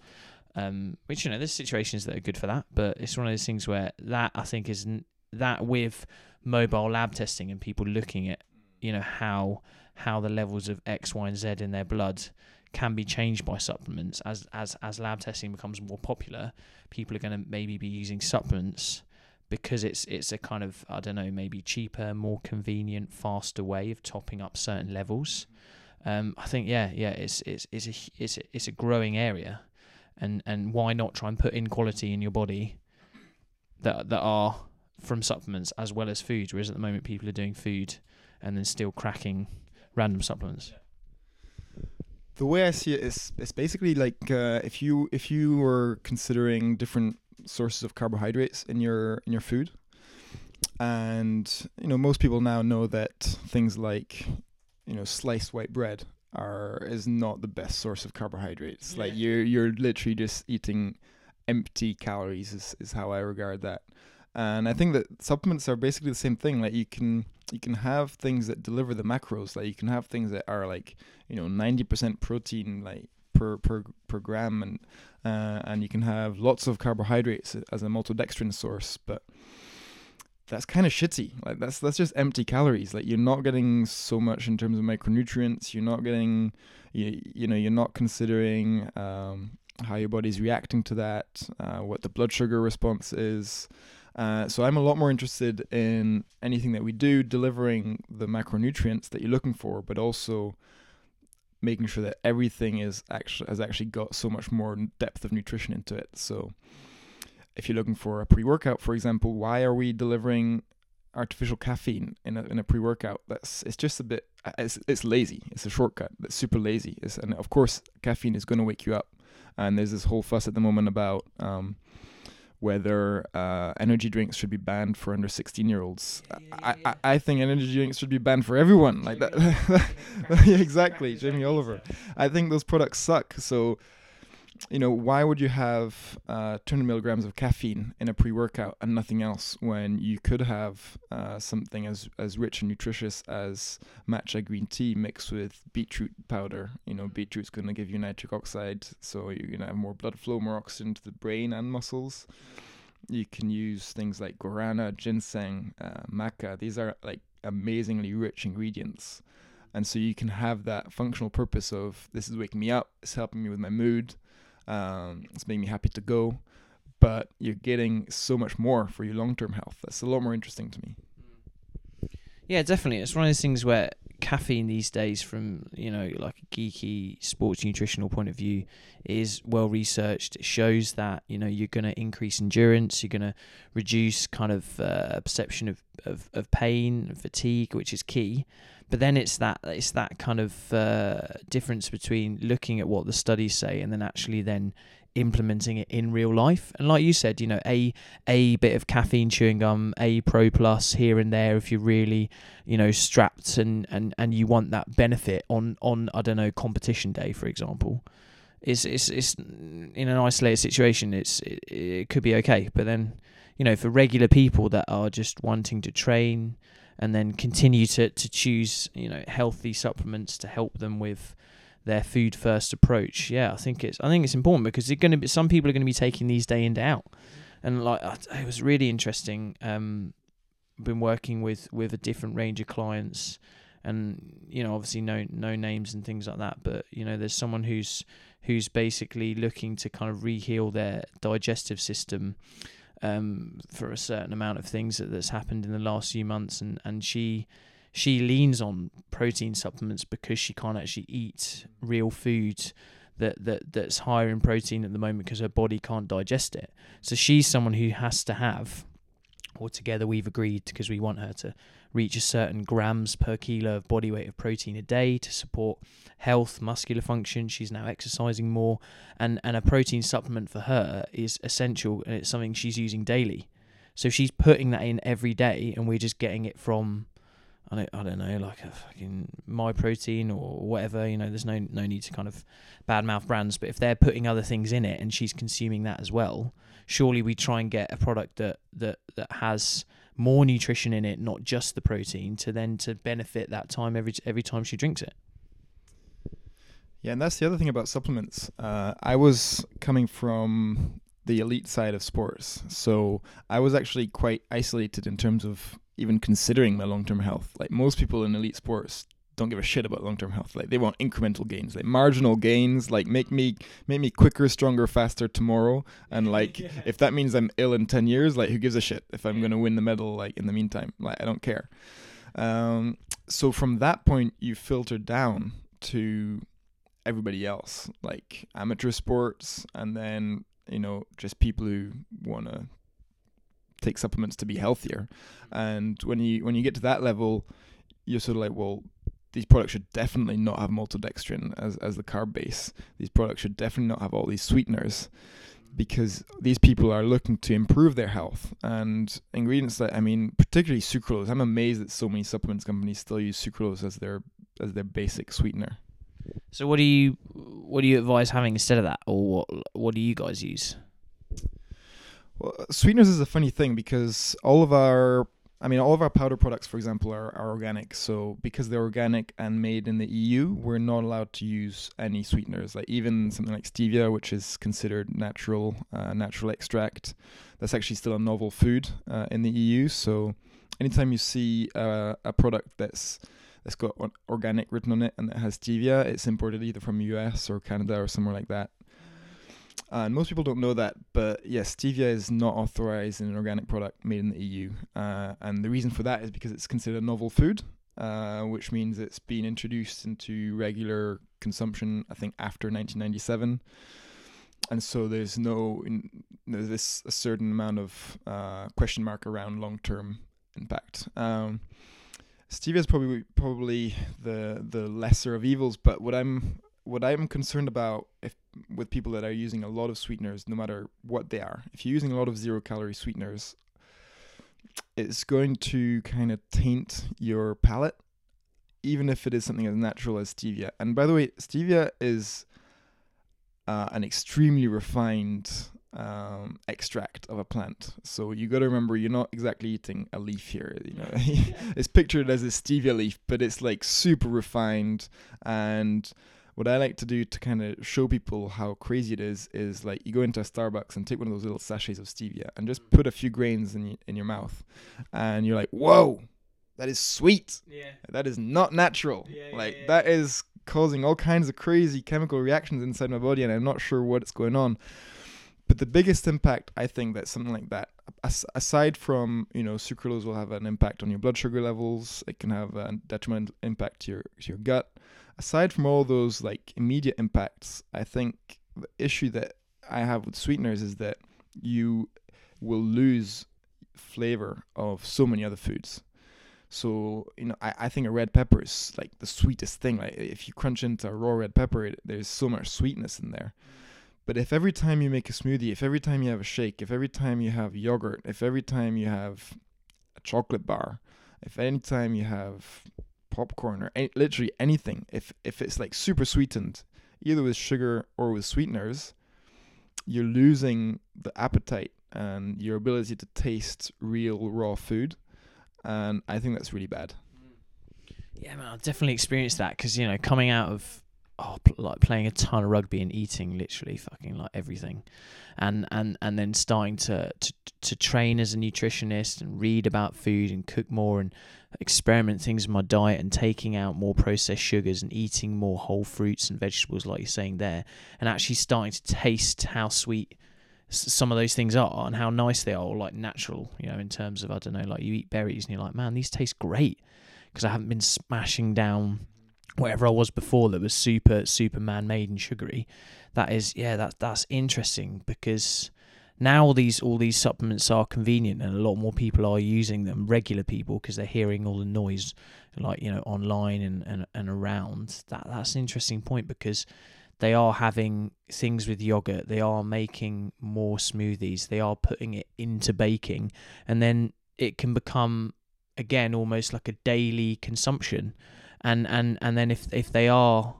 Um, which, you know, there's situations that are good for that, but it's one of those things where that I think is that with mobile lab testing and people looking at, you know, how how the levels of X, Y, and Z in their blood can be changed by supplements as as as lab testing becomes more popular people are going to maybe be using supplements because it's it's a kind of I don't know maybe cheaper, more convenient, faster way of topping up certain levels. Um, I think yeah yeah it's it's it's a it's a, it's a growing area, and and why not try and put in quality in your body that that are from supplements as well as food. Whereas at the moment people are doing food and then still cracking random supplements. The way I see it is, it's basically like uh, if you if you were considering different sources of carbohydrates in your in your food. And you know, most people now know that things like you know sliced white bread are is not the best source of carbohydrates. Yeah. Like you're you're literally just eating empty calories is, is how I regard that. And I think that supplements are basically the same thing. Like you can you can have things that deliver the macros. Like you can have things that are like you know ninety percent protein, like per per per gram, and uh, and you can have lots of carbohydrates as a maltodextrin source, but that's kind of shitty. Like that's that's just empty calories. Like you're not getting so much in terms of micronutrients. You're not getting, you you know, you're not considering um, how your body's reacting to that, uh, what the blood sugar response is. Uh, so I'm a lot more interested in anything that we do delivering the macronutrients that you're looking for, but also making sure that everything is actually has actually got so much more depth of nutrition into it. So if you're looking for a pre-workout, for example, why are we delivering artificial caffeine in a in a pre-workout? That's it's just a bit it's it's lazy. It's a shortcut. It's super lazy. It's, and of course, caffeine is going to wake you up. And there's this whole fuss at the moment about um, whether uh, energy drinks should be banned for under 16 year olds. Yeah, yeah, yeah. I, I, I think energy drinks should be banned for everyone. Like that. yeah, exactly. Jamie Oliver. I think those products suck. So you know, why would you have uh, 200 milligrams of caffeine in a pre-workout and nothing else when you could have uh, something as as rich and nutritious as matcha green tea mixed with beetroot powder? You know, beetroot's going to give you nitric oxide, so you're going to have more blood flow, more oxygen to the brain and muscles. You can use things like guarana, ginseng, uh, maca. These are like amazingly rich ingredients. And so you can have that functional purpose of this is waking me up, it's helping me with my mood, um, it's making me happy to go, but you're getting so much more for your long term health. That's a lot more interesting to me. Yeah, definitely. It's one of those things where caffeine these days, from you know like a geeky sports nutritional point of view, is well researched. It shows that you know you're going to increase endurance, you're going to reduce kind of uh, perception of, of of pain, and fatigue, which is key. But then it's that it's that kind of uh, difference between looking at what the studies say and then actually then implementing it in real life. And like you said, you know, a a bit of caffeine chewing gum, a pro plus here and there if you're really, you know, strapped and and and you want that benefit on on I don't know competition day, for example. It's it's it's in an isolated situation. It's it, it could be okay, but then you know, for regular people that are just wanting to train and then continue to to choose you know healthy supplements to help them with their food first approach. Yeah, I think it's I think it's important because it's going to be some people are going to be taking these day in day out, and like it was really interesting. Um, been working with with a different range of clients, and you know obviously no no names and things like that, but you know there's someone who's who's basically looking to kind of reheal their digestive system. Um, for a certain amount of things that, that's happened in the last few months, and, and she she leans on protein supplements because she can't actually eat real food that, that that's higher in protein at the moment because her body can't digest it. So she's someone who has to have, or together we've agreed because we want her to reach a certain grams per kilo of body weight of protein a day to support health, muscular function. She's now exercising more, and and a protein supplement for her is essential, and it's something she's using daily. So she's putting that in every day, and we're just getting it from I don't, I don't know, like a fucking Myprotein or whatever. You know, there's no no need to kind of badmouth brands, but if they're putting other things in it and she's consuming that as well, surely we try and get a product that that that has more nutrition in it, not just the protein, to then to benefit that time every every time she drinks it. Yeah, and that's the other thing about supplements. Uh, I was coming from the elite side of sports, so I was actually quite isolated in terms of even considering my long term health. Like most people in elite sports don't give a shit about long term health. Like they want incremental gains, like marginal gains, like make me make me quicker, stronger, faster tomorrow. And like yeah. if that means I'm ill in ten years, like who gives a shit if I'm gonna win the medal like in the meantime? Like I don't care. Um, so from that point you filter down to everybody else, like amateur sports and then, you know, just people who wanna take supplements to be healthier. And when you when you get to that level, you're sort of like, well, these products should definitely not have maltodextrin as as the carb base. These products should definitely not have all these sweeteners because these people are looking to improve their health and ingredients that I mean particularly sucralose I'm amazed that so many supplements companies still use sucralose as their as their basic sweetener so what do you what do you advise having instead of that or what what do you guys use well, sweeteners is a funny thing because all of our, I mean, all of our powder products, for example, are, are organic. So because they're organic and made in the EU, we're not allowed to use any sweeteners. Like even something like stevia, which is considered natural, uh, natural extract, that's actually still a novel food uh, in the EU. So anytime you see uh, a product that's that's got organic written on it and that has stevia, it's imported either from US or Canada or somewhere like that. And most people don't know that, but yes, stevia is not authorized in an organic product made in the EU. Uh, and the reason for that is because it's considered a novel food, uh, which means it's been introduced into regular consumption, I think, after 1997. And so there's no, there's this a certain amount of uh, question mark around long term impact. Um, stevia is probably probably the the lesser of evils, but what I'm what I'm concerned about if with people that are using a lot of sweeteners, no matter what they are, if you're using a lot of zero calorie sweeteners, it's going to kind of taint your palate, even if it is something as natural as stevia. And by the way, stevia is uh, an extremely refined um, extract of a plant. So you got to remember, you're not exactly eating a leaf here. You know, it's pictured as a stevia leaf, but it's like super refined and what I like to do to kind of show people how crazy it is is like you go into a Starbucks and take one of those little sachets of stevia and just put a few grains in in your mouth, and you're like, whoa, that is sweet. Yeah. That is not natural. Yeah, like yeah, yeah. that is causing all kinds of crazy chemical reactions inside my body, and I'm not sure what's going on. But the biggest impact I think that something like that as- aside from you know sucralose will have an impact on your blood sugar levels it can have a detrimental impact to your to your gut aside from all those like immediate impacts I think the issue that I have with sweeteners is that you will lose flavor of so many other foods so you know, I, I think a red pepper is like the sweetest thing. Like if you crunch into a raw red pepper, it, there's so much sweetness in there. But if every time you make a smoothie, if every time you have a shake, if every time you have yogurt, if every time you have a chocolate bar, if any time you have popcorn or any, literally anything, if if it's like super sweetened, either with sugar or with sweeteners, you're losing the appetite and your ability to taste real raw food and I think that's really bad. Yeah, man, I've definitely experienced that because you know, coming out of oh, like playing a ton of rugby and eating literally fucking like everything, and and and then starting to to to train as a nutritionist and read about food and cook more and experiment things in my diet and taking out more processed sugars and eating more whole fruits and vegetables like you're saying there and actually starting to taste how sweet some of those things are and how nice they are, or like natural, you know, in terms of I don't know, like you eat berries and you're like, man, these taste great because I haven't been smashing down whatever I was before that was super super man made and sugary. That is, yeah, that that's interesting because now all these all these supplements are convenient and a lot more people are using them regular people because they're hearing all the noise like you know online and, and and around that that's an interesting point because they are having things with yogurt they are making more smoothies they are putting it into baking and then it can become again almost like a daily consumption and and and then if if they are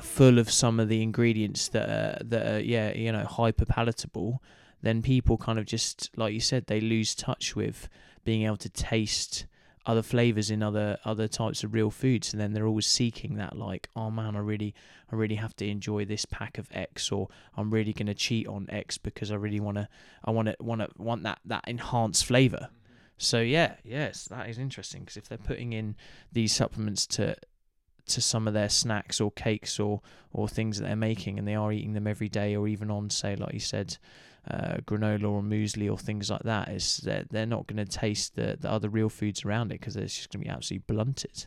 full of some of the ingredients that are that are yeah you know hyper palatable then people kind of just like you said they lose touch with being able to taste other flavors in other other types of real foods. And then they're always seeking that like oh man I really I really have to enjoy this pack of X or I'm really going to cheat on X because I really want to I want to want to want that that enhanced flavor so yeah yes that is interesting because if they're putting in these supplements to to some of their snacks or cakes or or things that they're making and they are eating them every day or even on say like you said uh, granola or muesli or things like that is they're, they're not going to taste the, the other real foods around it because it's just going to be absolutely blunted.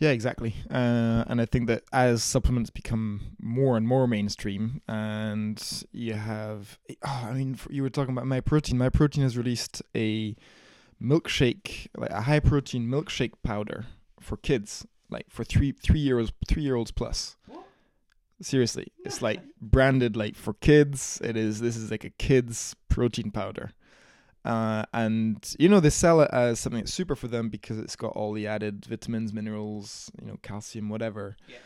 Yeah, exactly. Uh, and I think that as supplements become more and more mainstream, and you have, oh, I mean, you were talking about Myprotein. My protein has released a milkshake, like a high protein milkshake powder for kids, like for three three year olds three year olds plus. Seriously, it's like branded like for kids. It is. This is like a kids protein powder, uh, and you know they sell it as something that's super for them because it's got all the added vitamins, minerals, you know, calcium, whatever. Yeah.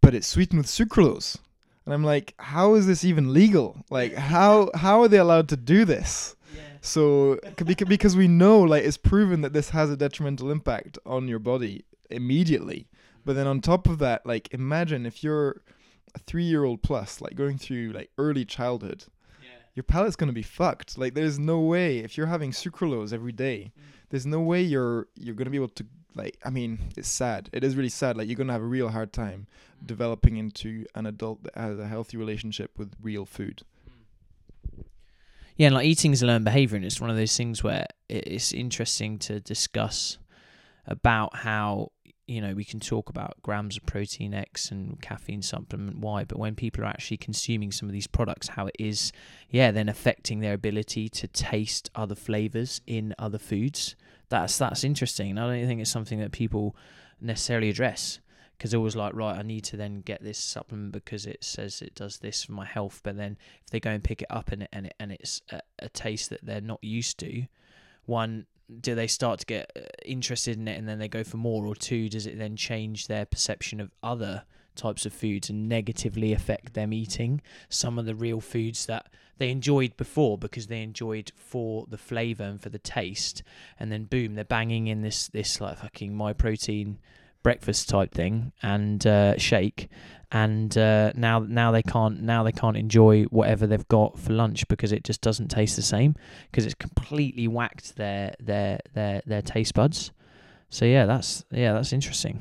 But it's sweetened with sucralose, and I'm like, how is this even legal? Like, how how are they allowed to do this? So beca- because we know like it's proven that this has a detrimental impact on your body immediately. But then on top of that, like imagine if you're a three year old plus, like going through like early childhood, your palate's gonna be fucked. Like there's no way if you're having sucralose every day, mm. there's no way you're you're gonna be able to like I mean, it's sad. It is really sad. Like you're gonna have a real hard time mm. developing into an adult that has a healthy relationship with real food. Mm. Yeah, and like eating is a learned behavior, and it's one of those things where it's interesting to discuss about how you know we can talk about grams of protein X and caffeine supplement Y, but when people are actually consuming some of these products, how it is, yeah, then affecting their ability to taste other flavors in other foods. That's that's interesting. I don't think it's something that people necessarily address because they're always like, right, I need to then get this supplement because it says it does this for my health. But then if they go and pick it up and it, and, it, and it's a, a taste that they're not used to, one, do they start to get uh, interested in it and then they go for more? Or two, does it then change their perception of other types of foods and negatively affect them eating some of the real foods that they enjoyed before because they enjoyed for the flavor and for the taste and then boom they're banging in this this like fucking Myprotein breakfast type thing and uh, shake. And uh, now now they can't now they can't enjoy whatever they've got for lunch because it just doesn't taste the same because it's completely whacked their their their their taste buds. So yeah that's yeah that's interesting.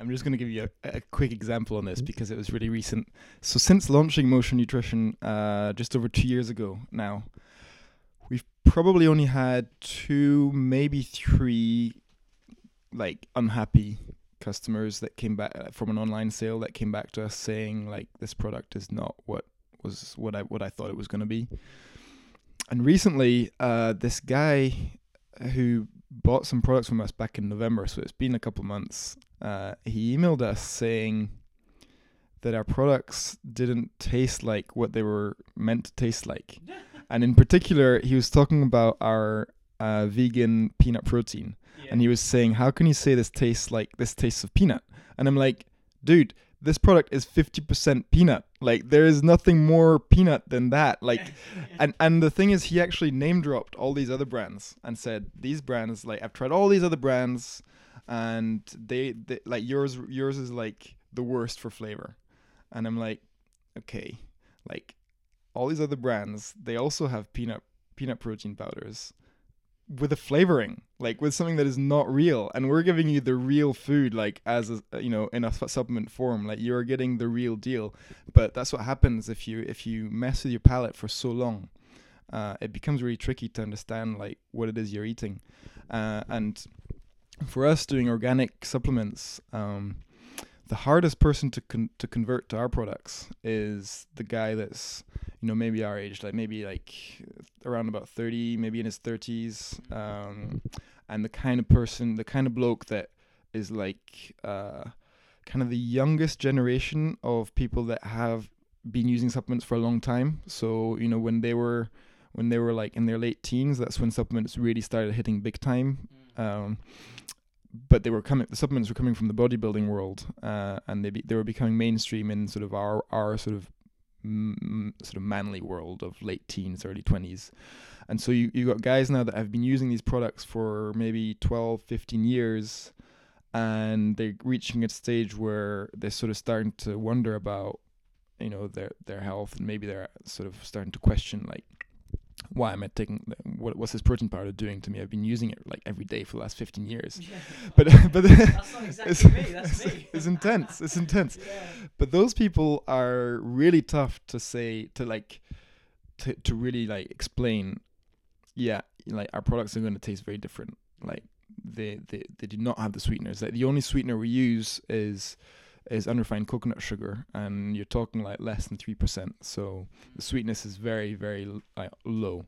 I'm just going to give you a, a, quick example on this because it was really recent. So since launching Motion Nutrition uh, just over two years ago now, we've probably only had two, maybe three, like unhappy customers that came back uh, from an online sale that came back to us saying like this product is not what was what I what I thought it was going to be. And recently, uh, this guy who bought some products from us back in November, so it's been a couple months. Uh, he emailed us saying that our products didn't taste like what they were meant to taste like, and in particular, he was talking about our uh, vegan peanut protein, yeah. and he was saying, "How can you say this tastes like this tastes of peanut?" And I'm like, "Dude, this product is 50% peanut. Like there is nothing more peanut than that. Like and and the thing is he actually name dropped all these other brands and said these brands like i've tried all these other brands and they, they like yours yours is like the worst for flavor. And i'm like okay. Like all these other brands they also have peanut peanut protein powders with a flavoring, like with something that is not real, and we're giving you the real food, like as a, you know, in a supplement form, like you're getting the real deal. But that's what happens if you if you mess with your palate for so long, uh, it becomes really tricky to understand like what it is you're eating, uh, and for us doing organic supplements. Um, the hardest person to con- to convert to our products is the guy that's you know maybe our age like maybe like around about 30 maybe in his 30s um, and the kind of person the kind of bloke that is like uh, kind of the youngest generation of people that have been using supplements for a long time so you know when they were when they were like in their late teens that's when supplements really started hitting big time mm. um, but they were coming the supplements were coming from the bodybuilding world uh, and they be, they were becoming mainstream in sort of our our sort of m- sort of manly world of late teens, early 20s. And so you, you got guys now that have been using these products for maybe 12, 15 years, and they're reaching a stage where they're sort of starting to wonder about, you know, their, their health, and maybe they're sort of starting to question, like, why am I taking what what's this protein powder doing to me? I've been using it like every day for the last 15 years. Yeah. But but exactly it's, it's, it's, intense. It's intense. Yeah. But those people are really tough to say to like to to really like explain. Yeah, like our products are going to taste very different. Like they they they do not have the sweeteners. Like the only sweetener we use is is unrefined coconut sugar, and you're talking like less than three percent. So the sweetness is very, very low.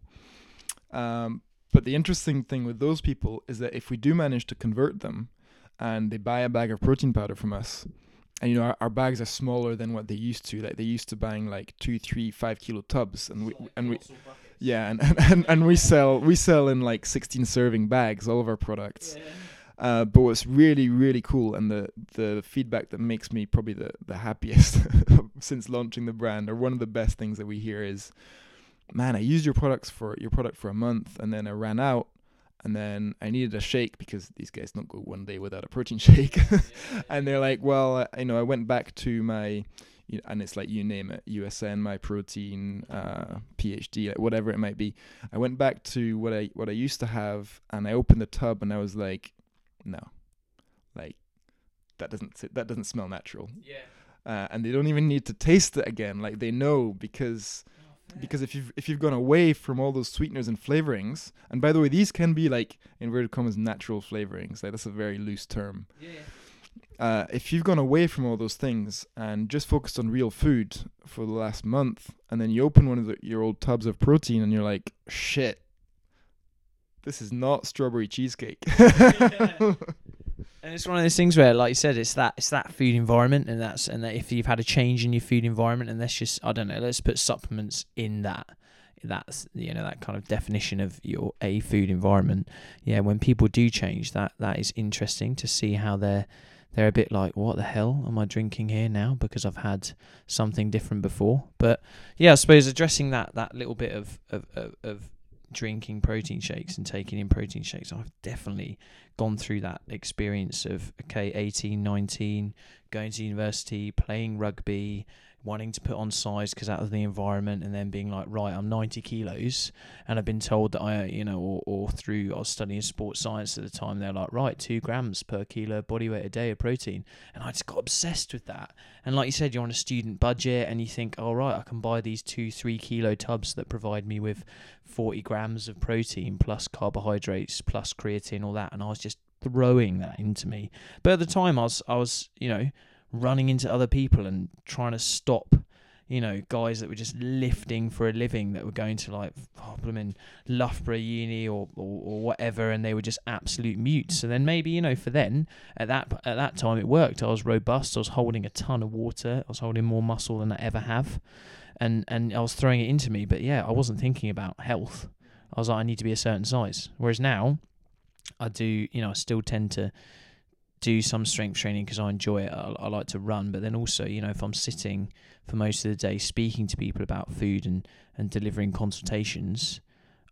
Um, but the interesting thing with those people is that if we do manage to convert them, and they buy a bag of protein powder from us, and you know our, our bags are smaller than what they used to. Like they used to buying like two, three, five kilo tubs, and we and we. Yeah, and, and, and, and we sell we sell in like 16 serving bags all of our products. Yeah uh, but what's really really cool and the the feedback that makes me probably the the happiest since launching the brand or one of the best things that we hear is, man, I used your products for your product for a month and then I ran out and then I needed a shake because these guys don't go one day without a protein shake. and they're like, well, uh, you know, I went back to my, you know, and it's like you name it, USN, Myprotein, uh, PhD, like whatever it might be. I went back to what I what I used to have, and I opened the tub, and I was like, no, like that doesn't that doesn't smell natural. Yeah. Uh, and they don't even need to taste it again. Like they know because oh, because if you've if you've gone away from all those sweeteners and flavorings, and by the way, these can be like inverted commas natural flavorings. Like that's a very loose term. Yeah. Uh, if you've gone away from all those things and just focused on real food for the last month, and then you open one of the, your old tubs of protein and you're like, shit, this is not strawberry cheesecake. and it's one of those things where, like you said, it's that it's that food environment, and that's and that if you've had a change in your food environment, and let's just I don't know, let's put supplements in that. That's you know that kind of definition of your a food environment. Yeah, when people do change, that that is interesting to see how they're they're a bit like, what the hell am I drinking here now? Because I've had something different before. But yeah, I suppose addressing that that little bit of of, of, of drinking protein shakes and taking in protein shakes. I've definitely gone through that experience of okay 18 19 going to university playing rugby wanting to put on size because out of the environment, and then being like, right, I'm 90 kilos, and I've been told that I, you know, or, or through I was studying sports science at the time, they're like, right, two grams per kilo body weight a day of protein, and I just got obsessed with that. And like you said, you're on a student budget, and you think, all oh, right, I can buy these two, three kilo tubs that provide me with 40 grams of protein plus carbohydrates plus creatine, all that, and I was just throwing that into me. But at the time, I was, I was, you know running into other people and trying to stop you know, guys that were just lifting for a living that were going to like oh, in Loughborough Uni or, or, or whatever, and they were just absolute mutes. So then maybe you know, for then at that at that time it worked. I was robust. I was holding a ton of water. I was holding more muscle than I ever have, and and I was throwing it into me. But yeah, I wasn't thinking about health. I was like, I need to be a certain size. Whereas now, I do. You know, I still tend to do some strength training because I enjoy it. I, I, like to run, but then also, you know, if I'm sitting for most of the day speaking to people about food and, and delivering consultations,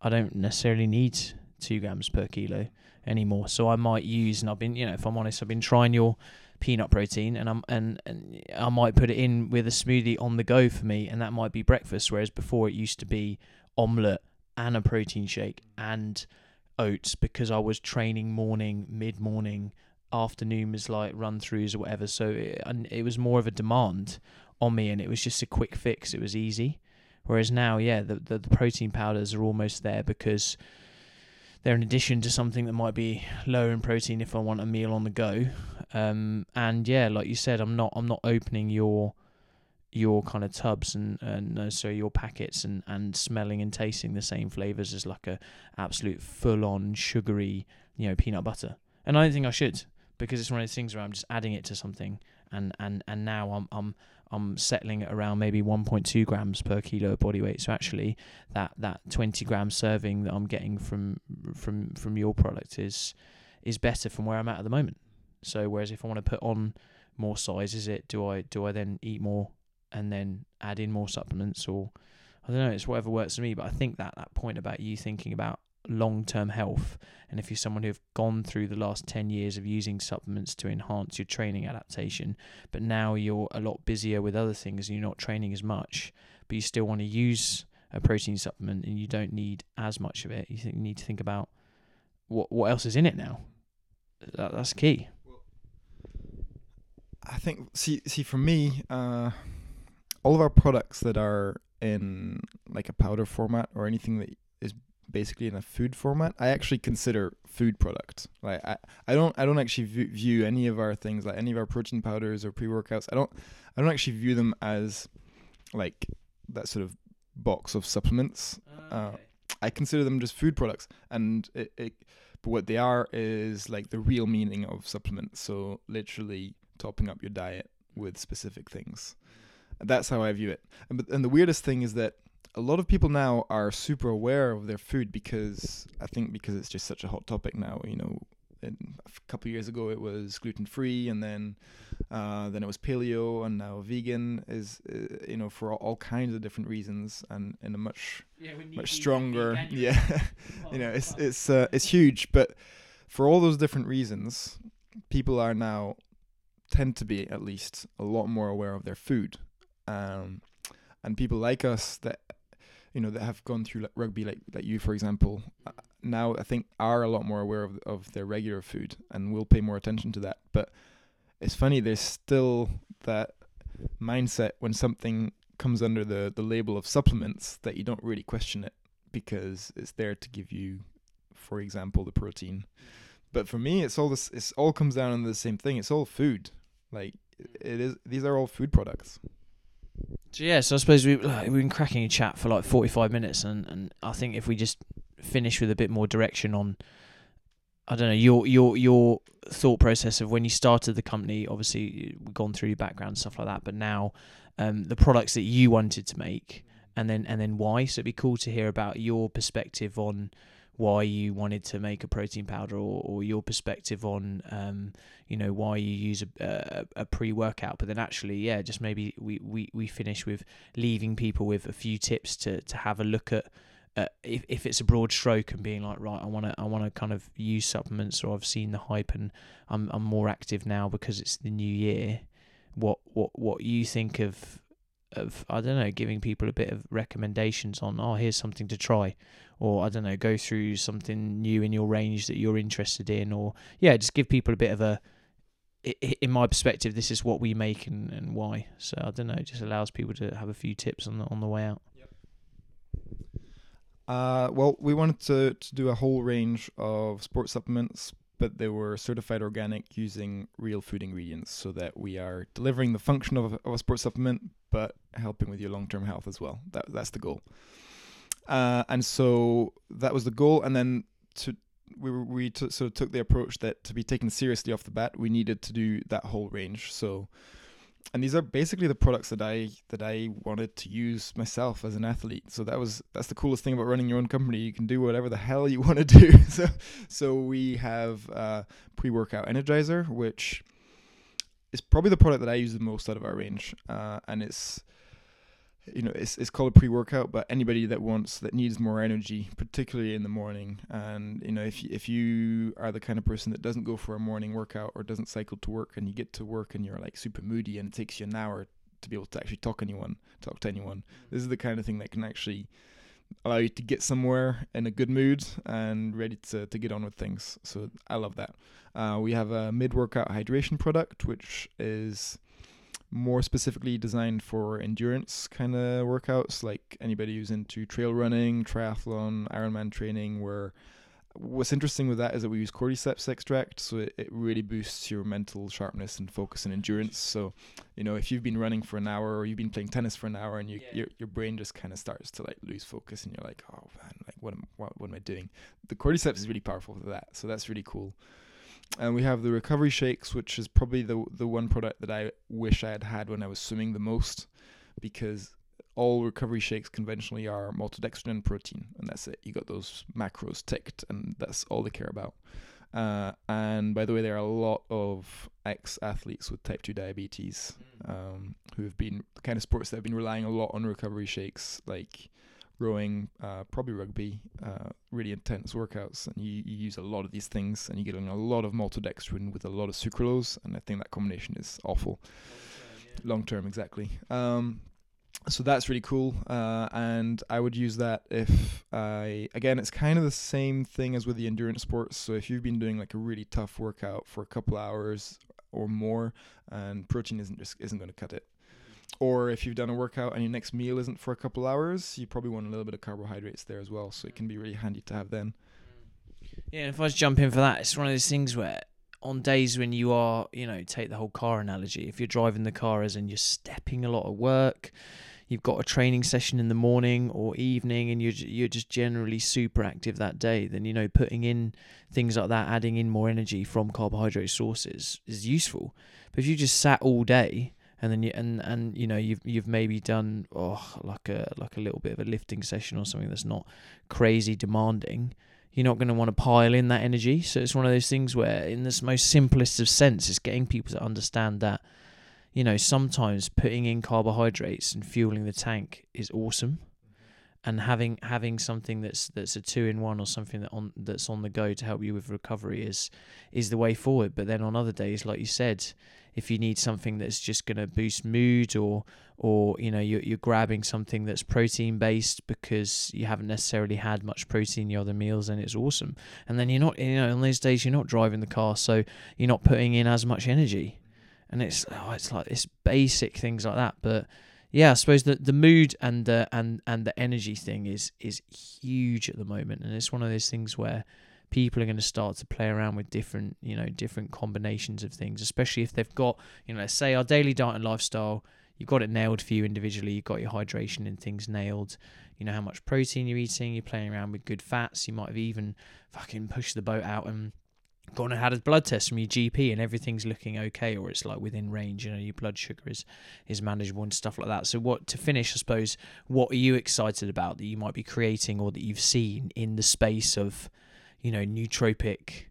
I don't necessarily need two grams per kilo anymore. So I might use, and I've been, you know, if I'm honest, I've been trying your peanut protein, and I'm and and I might put it in with a smoothie on the go for me, and that might be breakfast. Whereas before it used to be omelette and a protein shake and oats because I was training morning, mid morning afternoon was like run throughs or whatever. So it, and it was more of a demand on me, and it was just a quick fix. It was easy. Whereas now, yeah, the, the, the protein powders are almost there because they're an addition to something that might be lower in protein if I want a meal on the go. Um, and yeah, like you said, I'm not I'm not opening your your kind of tubs and and uh, so your packets and and smelling and tasting the same flavors as like a absolute full on sugary you know peanut butter. And I don't think I should because it's one of those things where I'm just adding it to something, and and and now I'm I'm I'm settling around maybe 1.2 grams per kilo of body weight. So actually, that that 20 gram serving that I'm getting from from from your product is is better from where I'm at at the moment. So whereas if I want to put on more size, is it do I do I then eat more and then add in more supplements or I don't know, it's whatever works for me. But I think that that point about you thinking about long term health. And if you're someone who've gone through the last 10 years of using supplements to enhance your training adaptation, but now you're a lot busier with other things and you're not training as much, but you still want to use a protein supplement and you don't need as much of it, you, think, you need to think about what what else is in it now. That, that's key. I think see see for me, uh, all of our products that are in like a powder format or anything that basically in a food format, I actually consider food product. Like I, I don't I don't actually view, view any of our things like any of our protein powders or pre workouts. I don't I don't actually view them as like that sort of box of supplements. Uh, okay. Uh, I consider them just food products, and it, it, but what they are is like the real meaning of supplements. So literally topping up your diet with specific things. And that's how I view it. And, and the weirdest thing is that a lot of people now are super aware of their food because I think because it's just such a hot topic now. You know, a couple years ago it was gluten free, and then uh, then it was paleo, and now vegan is uh, you know for all, all, kinds of different reasons, and in a much yeah, much stronger yeah. you know, it's it's uh, it's huge, but for all those different reasons, people are now tend to be at least a lot more aware of their food. Um, and people like us that you know that have gone through like rugby, like like you, for example, uh, now I think are a lot more aware of of their regular food and will pay more attention to that. But it's funny, there's still that mindset when something comes under the the label of supplements that you don't really question it because it's there to give you, for example, the protein. But for me, it's all this. It's all comes down to the same thing. It's all food. Like it is. These are all food products. So yeah, so I suppose we we've been cracking a chat for like forty five minutes, and, and I think if we just finish with a bit more direction on, I don't know your your your thought process of when you started the company. Obviously, we've gone through your background stuff like that, but now um, the products that you wanted to make, and then and then why. So it'd be cool to hear about your perspective on why you wanted to make a protein powder or, or your perspective on um, you know why you use a, a, a, pre-workout. But then actually yeah just maybe we, we, we finish with leaving people with a few tips to, to have a look at uh, if, if it's a broad stroke and being like right I want to I want to kind of use supplements or I've seen the hype and I'm I'm more active now because it's the new year. What what what you think of of I don't know, giving people a bit of recommendations on oh here's something to try, or I don't know, go through something new in your range that you're interested in, or yeah, just give people a bit of a in my perspective, this is what we make and, and why. So I don't know, it just allows people to have a few tips on the on the way out. Yep. Uh, well, we wanted to, to do a whole range of sports supplements, but they were certified organic using real food ingredients so that we are delivering the function of a, of a sports supplement, but helping with your long term health as well. That That's the goal. Uh, and so that was the goal. And then to we we t- sort of took the approach that to be taken seriously off the bat, we needed to do that whole range. So and these are basically the products that I that I wanted to use myself as an athlete. So that was that's the coolest thing about running your own company. You can do whatever the hell you want to do. so so we have uh, pre-workout energizer, which is probably the product that I use the most out of our range, uh, and it's you know it's it's called a pre-workout but anybody that wants that needs more energy particularly in the morning and you know if you, if you are the kind of person that doesn't go for a morning workout or doesn't cycle to work and you get to work and you're like super moody and it takes you an hour to be able to actually talk anyone talk to anyone this is the kind of thing that can actually allow you to get somewhere in a good mood and ready to, to get on with things. So i love that. Uh, we have a mid-workout hydration product which is more specifically designed for endurance kind of workouts, like anybody who's into trail running, triathlon, Ironman training. Where what's interesting with that is that we use cordyceps extract, so it, it really boosts your mental sharpness and focus and endurance. So, you know, if you've been running for an hour or you've been playing tennis for an hour and you, yeah. your your brain just kind of starts to like lose focus and you're like, oh man, like what am what, what am I doing? The cordyceps is really powerful for that, so that's really cool and we have the recovery shakes, which is probably the the one product that I wish I had had when I was swimming the most, because all recovery shakes conventionally are maltodextrin and protein, and that's it. You got those macros ticked, and that's all they care about. Uh, and by the way, there are a lot of ex-athletes with type two diabetes mm. um, who have been the kind of sports that have been relying a lot on recovery shakes, like rowing, uh, probably rugby, uh, really intense workouts, and you, you use a lot of these things, and you get a lot of maltodextrin with a lot of sucralose, and I think that combination is awful. Long term, yeah. exactly. Um, so that's really cool, uh, and I would use that if I again, it's kind of the same thing as with the endurance sports. So if you've been doing like a really tough workout for a couple hours or more, and protein isn't just isn't going to cut it or if you've done a workout and your next meal isn't for a couple hours, you probably want a little bit of carbohydrates there as well. So it can be really handy to have then. Yeah, if I was jumping for that, it's one of those things where on days when you are, you know, take the whole car analogy, if you're driving the car as and you're stepping a lot of work, you've got a training session in the morning or evening and you're you're just generally super active that day then you know putting in things like that adding in more energy from carbohydrate sources is useful but if you just sat all day and then you and and you know you've you've maybe done oh like a like a little bit of a lifting session or something that's not crazy demanding you're not going to want to pile in that energy. So it's one of those things where in this most simplest of sense it's getting people to understand that you know sometimes putting in carbohydrates and fueling the tank is awesome and having having something that's that's a two in one or something that on that's on the go to help you with recovery is is the way forward. But then on other days like you said if you need something that's just going to boost mood or or you know you're, you're grabbing something that's protein based because you haven't necessarily had much protein in your other meals and it's awesome. And then you're not you know on those days you're not driving the car so you're not putting in as much energy. And it's oh, it's like it's basic things like that but yeah, I suppose the the mood and the and and the energy thing is is huge at the moment, and it's one of those things where people are going to start to play around with different you know different combinations of things especially if they've got you know let's say our daily diet and lifestyle you've got it nailed for you individually you've got your hydration and things nailed you know how much protein you're eating you're playing around with good fats you might have even fucking pushed the boat out and gone and had a blood test from your GP and everything's looking okay or it's like within range you know your blood sugar is is manageable and stuff like that so what to finish I suppose what are you excited about that you might be creating or that you've seen in the space of you know, nootropic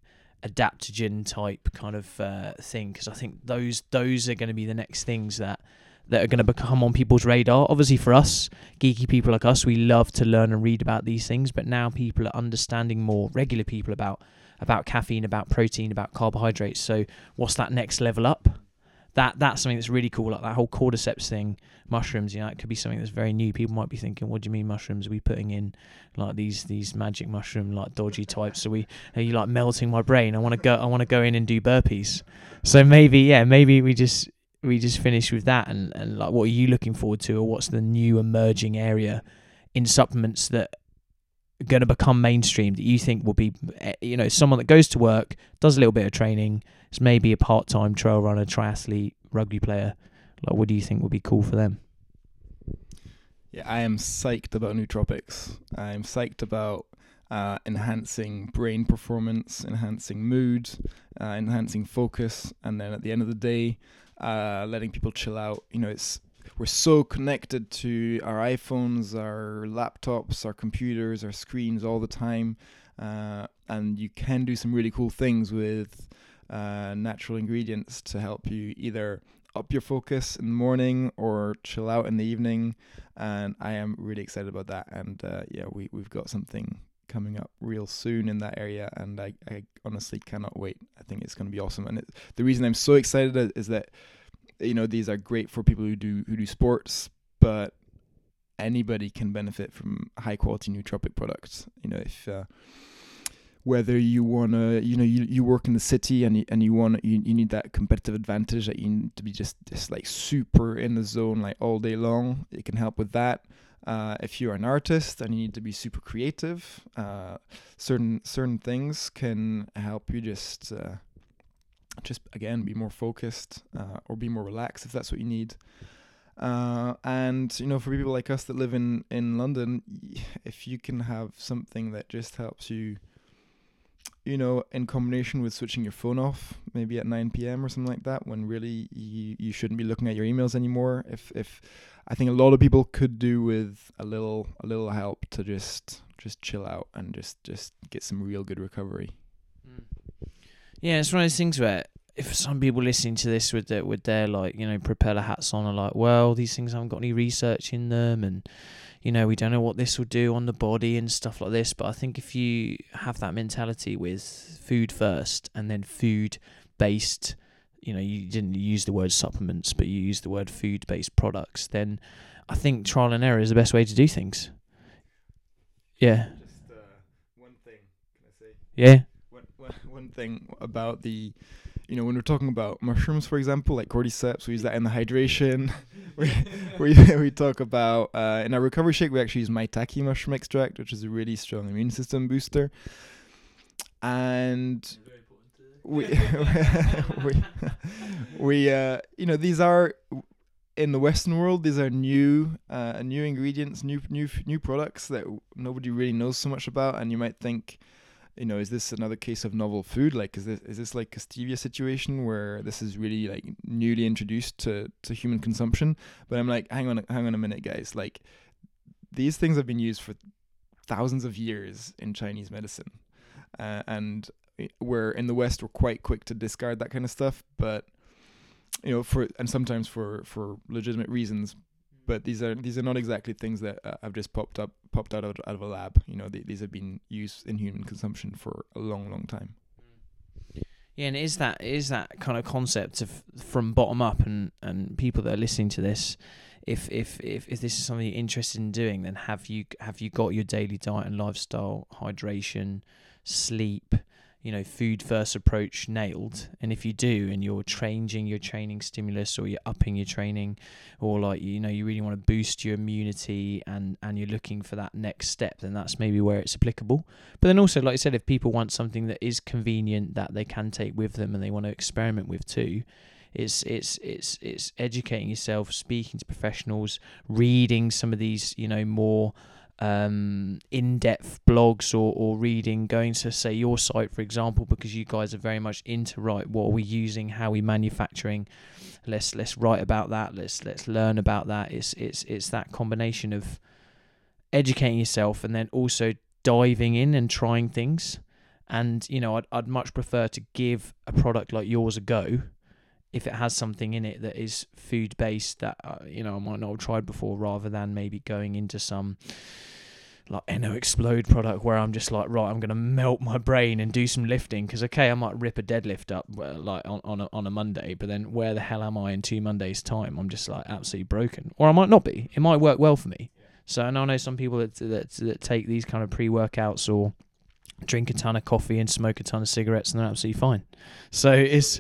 adaptogen type kind of uh, thing because I think those those are going to be the next things that that are going to become on people's radar. Obviously, for us, geeky people like us, we love to learn and read about these things. But now people are understanding more, regular people about about caffeine, about protein, about carbohydrates. So, what's that next level up? that that's something that's really cool. Like that whole cordyceps thing, mushrooms. You know, it could be something that's very new. People might be thinking, "What do you mean mushrooms? Are we putting in like these these magic mushroom like dodgy types? Are we are you like melting my brain? I want to go. I want to go in and do burpees. So maybe yeah, maybe we just we just finish with that and and like what are you looking forward to, or what's the new emerging area in supplements that going to become mainstream that you think will be eh, you know someone that goes to work does a little bit of training is maybe a part-time trail runner triathlete rugby player like what do you think would be cool for them Yeah, I am psyched about nootropics. I'm psyched about uh, enhancing brain performance, enhancing mood, uh, enhancing focus, and then at the end of the day, uh, letting people chill out. You know, it's we're so connected to our iPhones, our laptops, our computers, our screens all the time, uh, and you can do some really cool things with uh, natural ingredients to help you either up your focus in the morning or chill out in the evening and I am really excited about that. And uh, yeah, we we've got something coming up real soon in that area, and I, I honestly cannot wait. I think it's going to be awesome. And it, the reason I'm so excited is- is that you know these are great for people who do who do sports, but anybody can benefit from high quality nootropic products. You know if. Uh, whether you wanna, you know, you, you work in the city and you, and you want you, you need that competitive advantage that you need to be just just like super in the zone like all day long. It can help with that. Uh, if you're an artist and you need to be super creative, uh, certain certain things can help you just uh, just again be more focused uh, or be more relaxed if that's what you need. Uh, and you know, for people like us that live in in London, if you can have something that just helps you you know, in combination with switching your phone off, maybe at 9 p.m. or something like that, when really you, you shouldn't be looking at your emails anymore. If if I think a lot of people could do with a little a little help to just just chill out and just just get some real good recovery. Yeah, it's one of those things where if some people listening to this with their with their like you know propeller hats on are like, well, these things haven't got any research in them, and you know we don't know what this will do on the body and stuff like this. But I think if you have that mentality with food first and then food based, you know, you didn't use the word supplements, but you used the word food based products, then I think trial and error is the best way to do things. Yeah, Just uh, one thing, can I say? yeah, One, thing about the, you know, when we're talking about mushrooms, for example, like cordyceps, we use that in the hydration. we, we we talk about uh, in our recovery shake, we actually use maitake mushroom extract, which is a really strong immune system booster. And we we we uh, you know these are in the Western world these are new uh, new ingredients, new new new products that nobody really knows so much about, and you might think you know, is this another case of novel food? Like, is this is this like a stevia situation where this is really like newly introduced to to human consumption? But I'm like, hang on, hang on a minute, guys. Like, these things have been used for thousands of years in Chinese medicine, uh, and we're in the West we're quite quick to discard that kind of stuff. But you know, for and sometimes for for legitimate reasons. But these are these are not exactly things that uh, have just popped up popped out of, out of a lab. You know, th- these have been used in human consumption for a long, long time. Yeah, and is that is that kind of concept of from bottom up, and and people that are listening to this, if if if if this is something you're interested in doing, then have you have you got your daily diet and lifestyle, hydration, sleep, you know, food first approach nailed? And if you do, and you're changing your training stimulus, or you're upping your training, or like you know you really want to boost your immunity, and and you're looking for that next step, then that's maybe where it's applicable. But then also, like I said, if people want something that is convenient that they can take with them and they want to experiment with too, it's it's it's it's educating yourself, speaking to professionals, reading some of these, you know, more um in-depth blogs or, or reading going to say your site for example because you guys are very much into right what are we using how are we manufacturing? Let's let's write about that. Let's let's learn about that. It's it's it's that combination of educating yourself and then also diving in and trying things. And you know, I'd I'd much prefer to give a product like yours a go if it has something in it that is food based that uh, you know I might not have tried before, rather than maybe going into some like N.O.-Xplode product where I'm just like, right, I'm gonna melt my brain and do some lifting because okay, I might rip a deadlift up uh, like on on a, on a Monday, but then where the hell am I in two Mondays time? I'm just like absolutely broken, or I might not be. It might work well for me. So and I know some people that that, that take these kind of pre workouts or drink a ton of coffee and smoke a ton of cigarettes and they're absolutely fine. So it's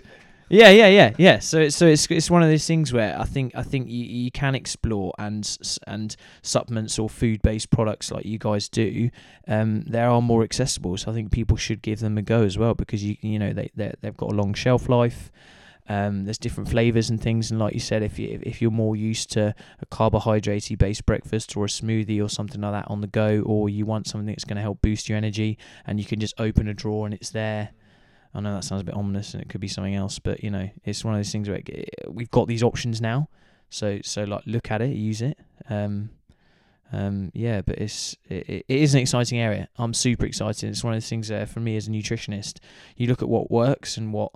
yeah, yeah, yeah, yeah. So, so it's it's one of those things where I think I think you, you can explore and and supplements or food based products like you guys do. Um, they are more accessible, so I think people should give them a go as well because you you know they they they've got a long shelf life. Um, there's different flavors and things, and like you said, if you if you're more used to a carbohydrate based breakfast or a smoothie or something like that on the go, or you want something that's going to help boost your energy, and you can just open a drawer and it's there I know that sounds a bit ominous and it could be something else, but you know, it's one of those things where we've got these options now. So so like look at it, use it. Um, um, yeah, but it's it, it is an exciting area. I'm super excited. It's one of those things for me as a nutritionist. You look at what works and what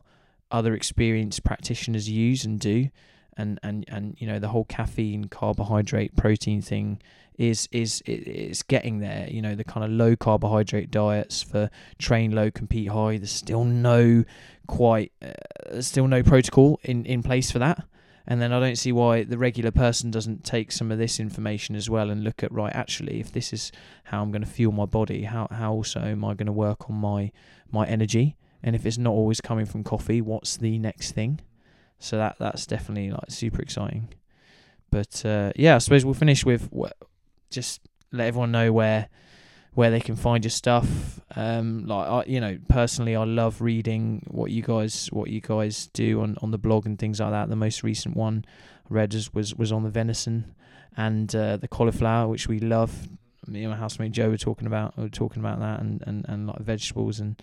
other experienced practitioners use and do, and and and you know the whole caffeine, carbohydrate, protein thing is is is getting there. You know, the kind of low carbohydrate diets for train low, compete high. There's still no quite, uh, still no protocol in in place for that. And then I don't see why the regular person doesn't take some of this information as well and look at right. Actually, if this is how I'm going to fuel my body, how how also am I going to work on my my energy? And if it's not always coming from coffee, what's the next thing? So that that's definitely like super exciting. But uh, yeah, I suppose we'll finish with just let everyone know where where they can find your stuff. Um, like I, you know, personally, I love reading what you guys what you guys do on, on the blog and things like that. The most recent one I read was was, on the venison and uh, the cauliflower, which we love. Me and my housemate Joe were talking about were talking about that and, and, and like vegetables and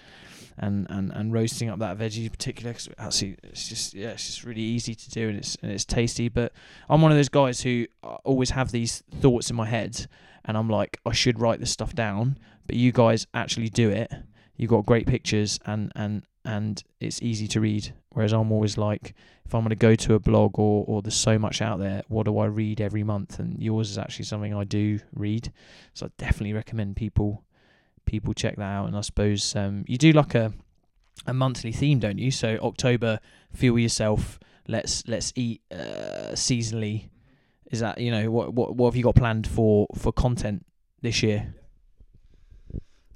and, and, and roasting up that veggie in particular because actually it's just yeah it's just really easy to do and it's and it's tasty. But I'm one of those guys who uh, always have these thoughts in my head and I'm like I should write this stuff down but you guys actually do it. You've got great pictures and and and it's easy to read. Whereas I'm always like if I'm going to go to a blog or or there's so much out there what do I read every month? And yours is actually something I do read. So I definitely recommend people people check that out. And I suppose um, you do like a a monthly theme, don't you? So October, fuel yourself. Let's let's eat uh, seasonally. Is that you know what what what have you got planned for for content this year?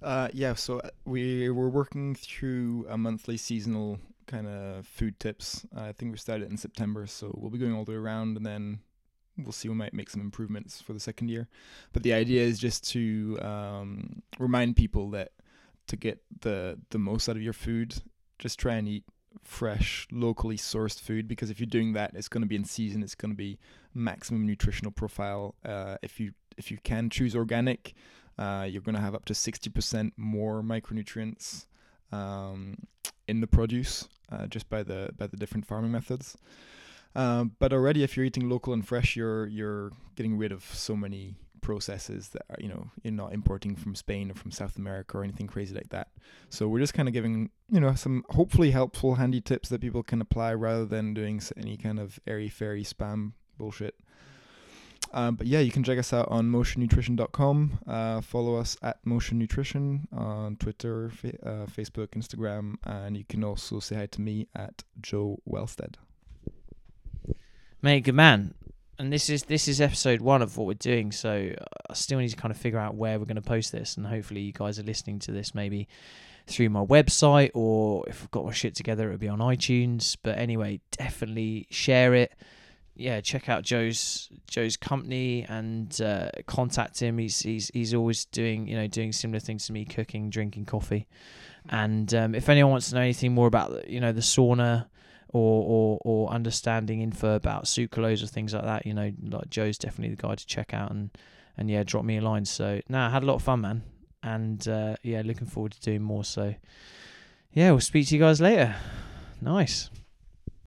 Uh, yeah, so uh, we we're working through a monthly seasonal kind of food tips. I think we started in September, so we'll be going all the way around, and then we'll see. We might make some improvements for the second year, but the idea is just to um, remind people that to get the the most out of your food, just try and eat fresh, locally sourced food because if you're doing that, it's going to be in season. It's going to be maximum nutritional profile. Uh, if you if you can choose organic, uh, you're going to have up to sixty percent more micronutrients um, in the produce uh, just by the by the different farming methods. Um, but already, if you're eating local and fresh, you're you're getting rid of so many processes that are, you know you're not importing from Spain or from South America or anything crazy like that. So we're just kind of giving you know some hopefully helpful, handy tips that people can apply rather than doing any kind of airy fairy spam bullshit. Um, but yeah, you can check us out on motionnutrition.com. Uh, follow us at Motion Nutrition on Twitter, fa- uh, Facebook, Instagram, and you can also say hi to me at Joe Wellstead. Good man. And this is this is episode one of what we're doing, so I still need to kind of figure out where we're going to post this, and hopefully you guys are listening to this maybe through my website, or if I've got my shit together, it'll be on iTunes. But anyway, definitely share it. Yeah, check out Joe's Joe's company and uh, contact him. He's he's he's always doing you know doing similar things to me, cooking, drinking coffee. And um, if anyone wants to know anything more about you know the sauna or or or understanding info about sucralose or things like that, you know, like Joe's definitely the guy to check out and and yeah, drop me a line. So now nah, I had a lot of fun, man, and uh, yeah, looking forward to doing more. So yeah, we'll speak to you guys later. Nice.